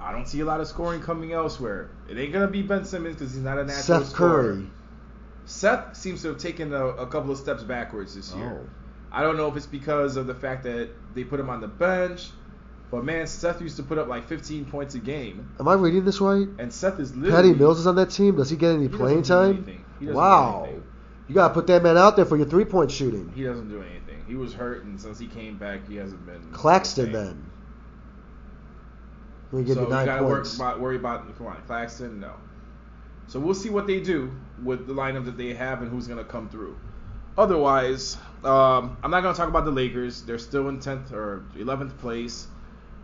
I don't see a lot of scoring coming elsewhere. It ain't gonna be Ben Simmons because he's not a natural Seth scorer. Curry. Seth seems to have taken a, a couple of steps backwards this year. Oh. I don't know if it's because of the fact that they put him on the bench, but man, Seth used to put up like 15 points a game, Am I reading this right? and Seth is literally. Patty Mills is on that team. Does he get any He playing time? anything. He doesn't do Wow. You got to put that man out there for your three point shooting. He doesn't do anything. He was hurt, and since he came back, he hasn't been. Claxton, the then. We give so you nine gotta work points. worry about come on, Claxton. No. So we'll see what they do with the lineup that they have and who's gonna come through. Otherwise, um, I'm not gonna talk about the Lakers. They're still in 10th or 11th place.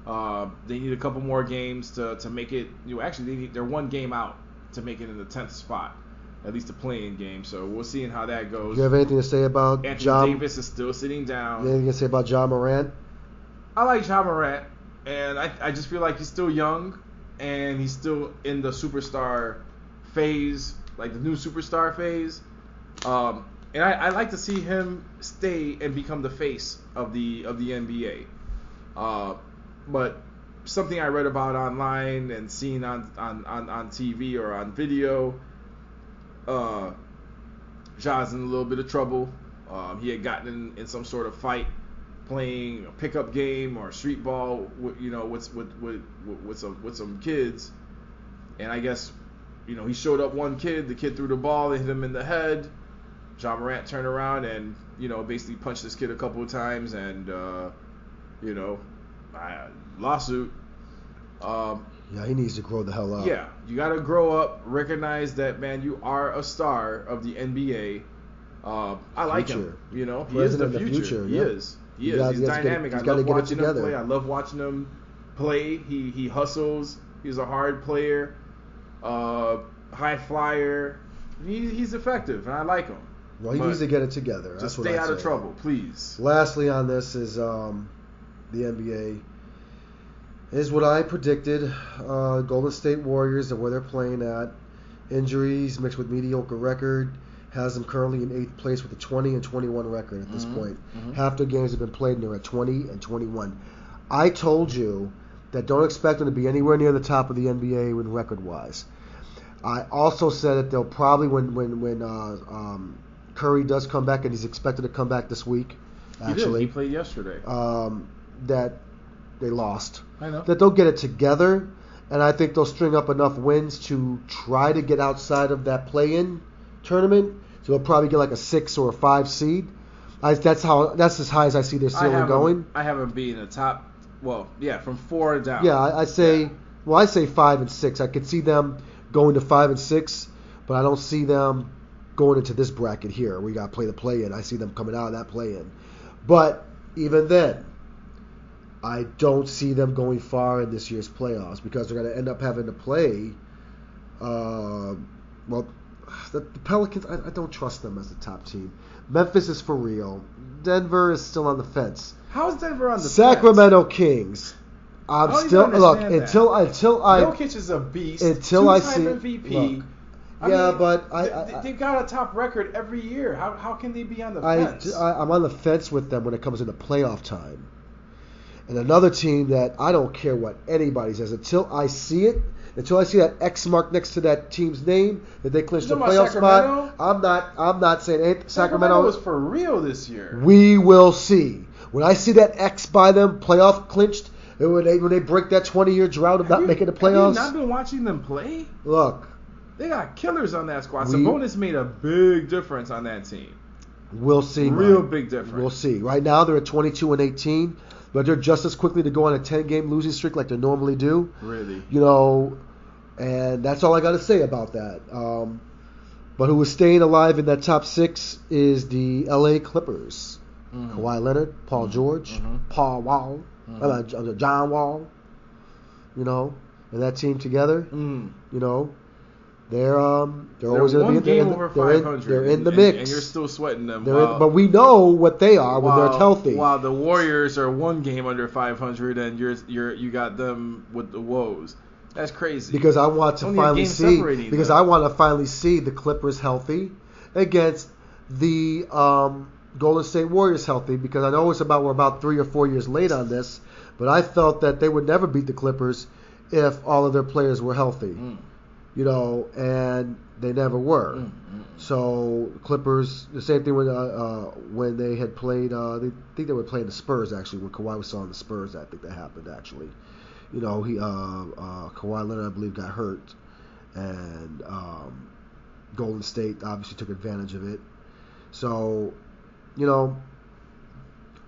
Uh, they need a couple more games to, to make it. You know, actually, they need, they're one game out to make it in the 10th spot, at least a playing game. So we'll see how that goes. You have anything to say about Anthony John? Davis is still sitting down. Anything to say about Ja Morant? I like Ja Morant, and I, I just feel like he's still young, and he's still in the superstar phase, like the new superstar phase. Um, and I, I like to see him stay and become the face of the of the NBA. Uh, but something I read about online and seen on on, on, on TV or on video, uh, Ja's in a little bit of trouble. Um, he had gotten in, in some sort of fight playing a pickup game or street ball, with, you know, with with, with with some with some kids, and I guess, you know, he showed up one kid, the kid threw the ball, and hit him in the head. Ja Morant turned around and you know basically punched this kid a couple of times, and uh, you know, I, lawsuit. Um, Yeah, he needs to grow the hell up. yeah, you got to grow up, recognize that man, you are a star of the NBA. Uh, I like him. Future. You know, he is the of the future. future, He yeah. is. He He is. he's he has to get dynamic. he's I love get it watching him together. play. I love watching him play. He he hustles. He's a hard player. Uh, high flyer. He, he's effective, and I like him. Well, he But needs to get it together. That's Just stay I'd out of trouble, please. Lastly, on this is um, the NBA. Is what I predicted. Uh, Golden State Warriors and where they're playing at. Injuries mixed with mediocre record has them currently in eighth place with a 20 and 21 record at this Mhm, point. mhm. Half their games have been played and they're at 20 and 21. I told you that don't expect them to be anywhere near the top of the NBA when record wise. I also said that they'll probably when when when uh, um, Curry does come back and he's expected to come back this week. He did. Actually, He played yesterday. um, that they lost. I know. That they'll get it together, and I think they'll string up enough wins to try to get outside of that play-in tournament. So they'll probably get like a six or a five seed. I, that's how. That's as high as I see their ceiling going. I have him being the top. Well, yeah, from four down. Yeah, I, I say. Yeah. Well, I say five and six. I could see them going to five and six, but I don't see them going into this bracket here. We got to play the play-in. I see them coming out of that play-in. But even then, I don't see them going far in this year's playoffs because they're going to end up having to play. Uh, well, the, the Pelicans. I, I don't trust them as a top team. Memphis is for real. Denver is still on the fence. How is Denver on the fence? Sacramento Kings. I'm still look that. until until I Jokic is a beast. until I see- MVP. look, I yeah, mean, but I- they, they've got a top record every year. How, how can they be on the fence? I I'm on the fence with them when it comes into playoff time. And another team that I don't care what anybody says until I see it, Until I see that X mark next to that team's name that they clinched the playoff spot, I'm not. I'm not saying anything. Sacramento Sacramento. was for real this year. we will see. When I see that X by them, playoff clinched, and when they when they break that 20 year drought of not you- making the Have you playoffs, not been watching them play? look, They got killers on that squad. We- Sabonis made a big difference on that team. we'll see. Real Mike. big difference. We'll see. Right now they're at 22 and 18, but they're just as quickly to go on a 10 game losing streak like they normally do. Really. you know, and that's all I got to say about that. Um, but who is staying alive in that top six is the L.A. Clippers. Mhm. Kawhi Leonard, Paul George, Mhm. Paul Wall, Mhm. uh, John Wall, you know, and that team together, Mm. you know, they're um they're, They're always going to be in, the, they're in, they're in the and- mix. And you're still sweating them. While, in, but we know what they are when they're healthy. While the Warriors are one game under 500, and you're you're you got them with the woes. That's crazy. because I want to Only finally see because. I want to finally see the Clippers healthy against the um, Golden State Warriors healthy because I know it's about we're about three or four years late on this, but I felt that they would never beat the Clippers if all of their players were healthy, Mm, you know, and they never were. mm, mm. So Clippers, the same thing when uh, uh, when they had played. Uh, they I think they were playing the Spurs actually when Kawhi was still on the Spurs. I think that happened actually. You know, he uh, uh, Kawhi Leonard I believe got hurt, and um, Golden State obviously took advantage of it. So, you know,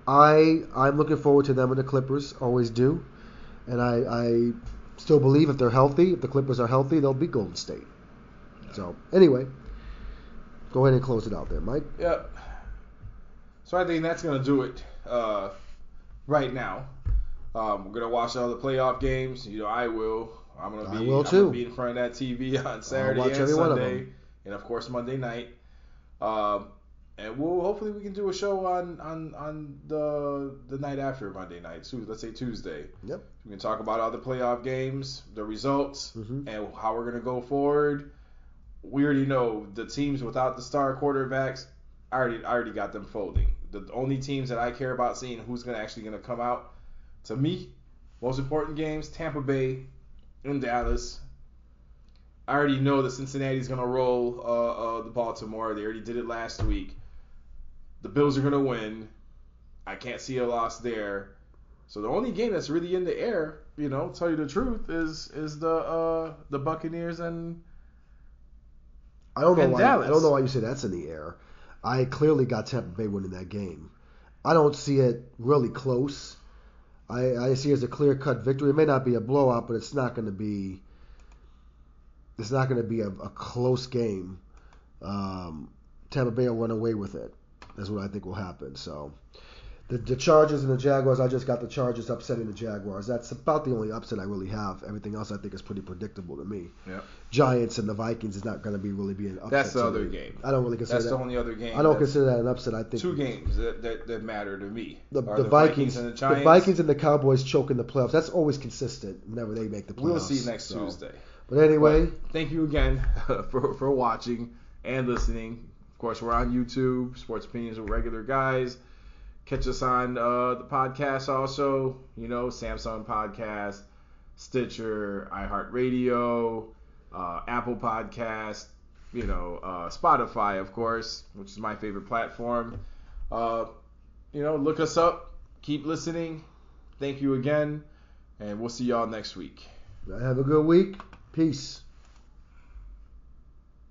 I I'm looking forward to them and the Clippers. Always do, and I I still believe if they're healthy, if the Clippers are healthy, they'll be Golden State. So anyway, go ahead and close it out there, Mike. Yep. So I think that's gonna do it uh, right now. Um, we're gonna watch all the playoff games. You know, I will. I'm gonna be. will I'm too. be in front of that TV on Saturday and of Sunday, them. and of course Monday night. Um, and we'll hopefully we can do a show on on on the the night after Monday night. So let's say Tuesday. Yep. We can talk about all the playoff games, the results, Mhm. and how we're gonna go forward. We already know the teams without the star quarterbacks. I already I already got them folding. The only teams that I care about seeing who's gonna actually gonna come out. To me, most important games: Tampa Bay and Dallas. I already know that Cincinnati's gonna roll uh, uh, the Baltimore. They already did it last week. The Bills are gonna win. I can't see a loss there. So the only game that's really in the air, you know, tell you the truth, is is the uh, the Buccaneers and I don't know And why. Dallas. I don't know why you say that's in the air. I clearly got Tampa Bay winning that game. I don't see it really close. I, I see it as a clear cut victory. It may not be a blowout, but it's not going to be. It's not going to be a, a close game. Um, Tampa Bay will run away with it. That's what I think will happen. So, the, the Chargers and the Jaguars. I just got the Chargers upsetting the Jaguars. That's about the only upset I really have. Everything else I think is pretty predictable to me. Yep. Giants and the Vikings is not going to be really be an upset. That's the other me. game. I don't really consider That's that. the only other game. I don't consider that an upset. I think two games that, that, that matter to me. the, are the, Vikings, and the Giants. the, Vikings and the Cowboys choking the playoffs. That's always consistent whenever they make the playoffs. We'll see next So- Tuesday. But anyway, But thank you again for, for watching and listening. Course, we're on YouTube, Sports Opinions with Regular Guys. Catch us on uh, the podcast also, you know, Samsung Podcast, Stitcher, iHeartRadio, uh, Apple Podcast, you know, uh, Spotify, of course, which is my favorite platform. Uh, you know, look us up, keep listening. Thank you again, and we'll see y'all next week. have a good week. Peace.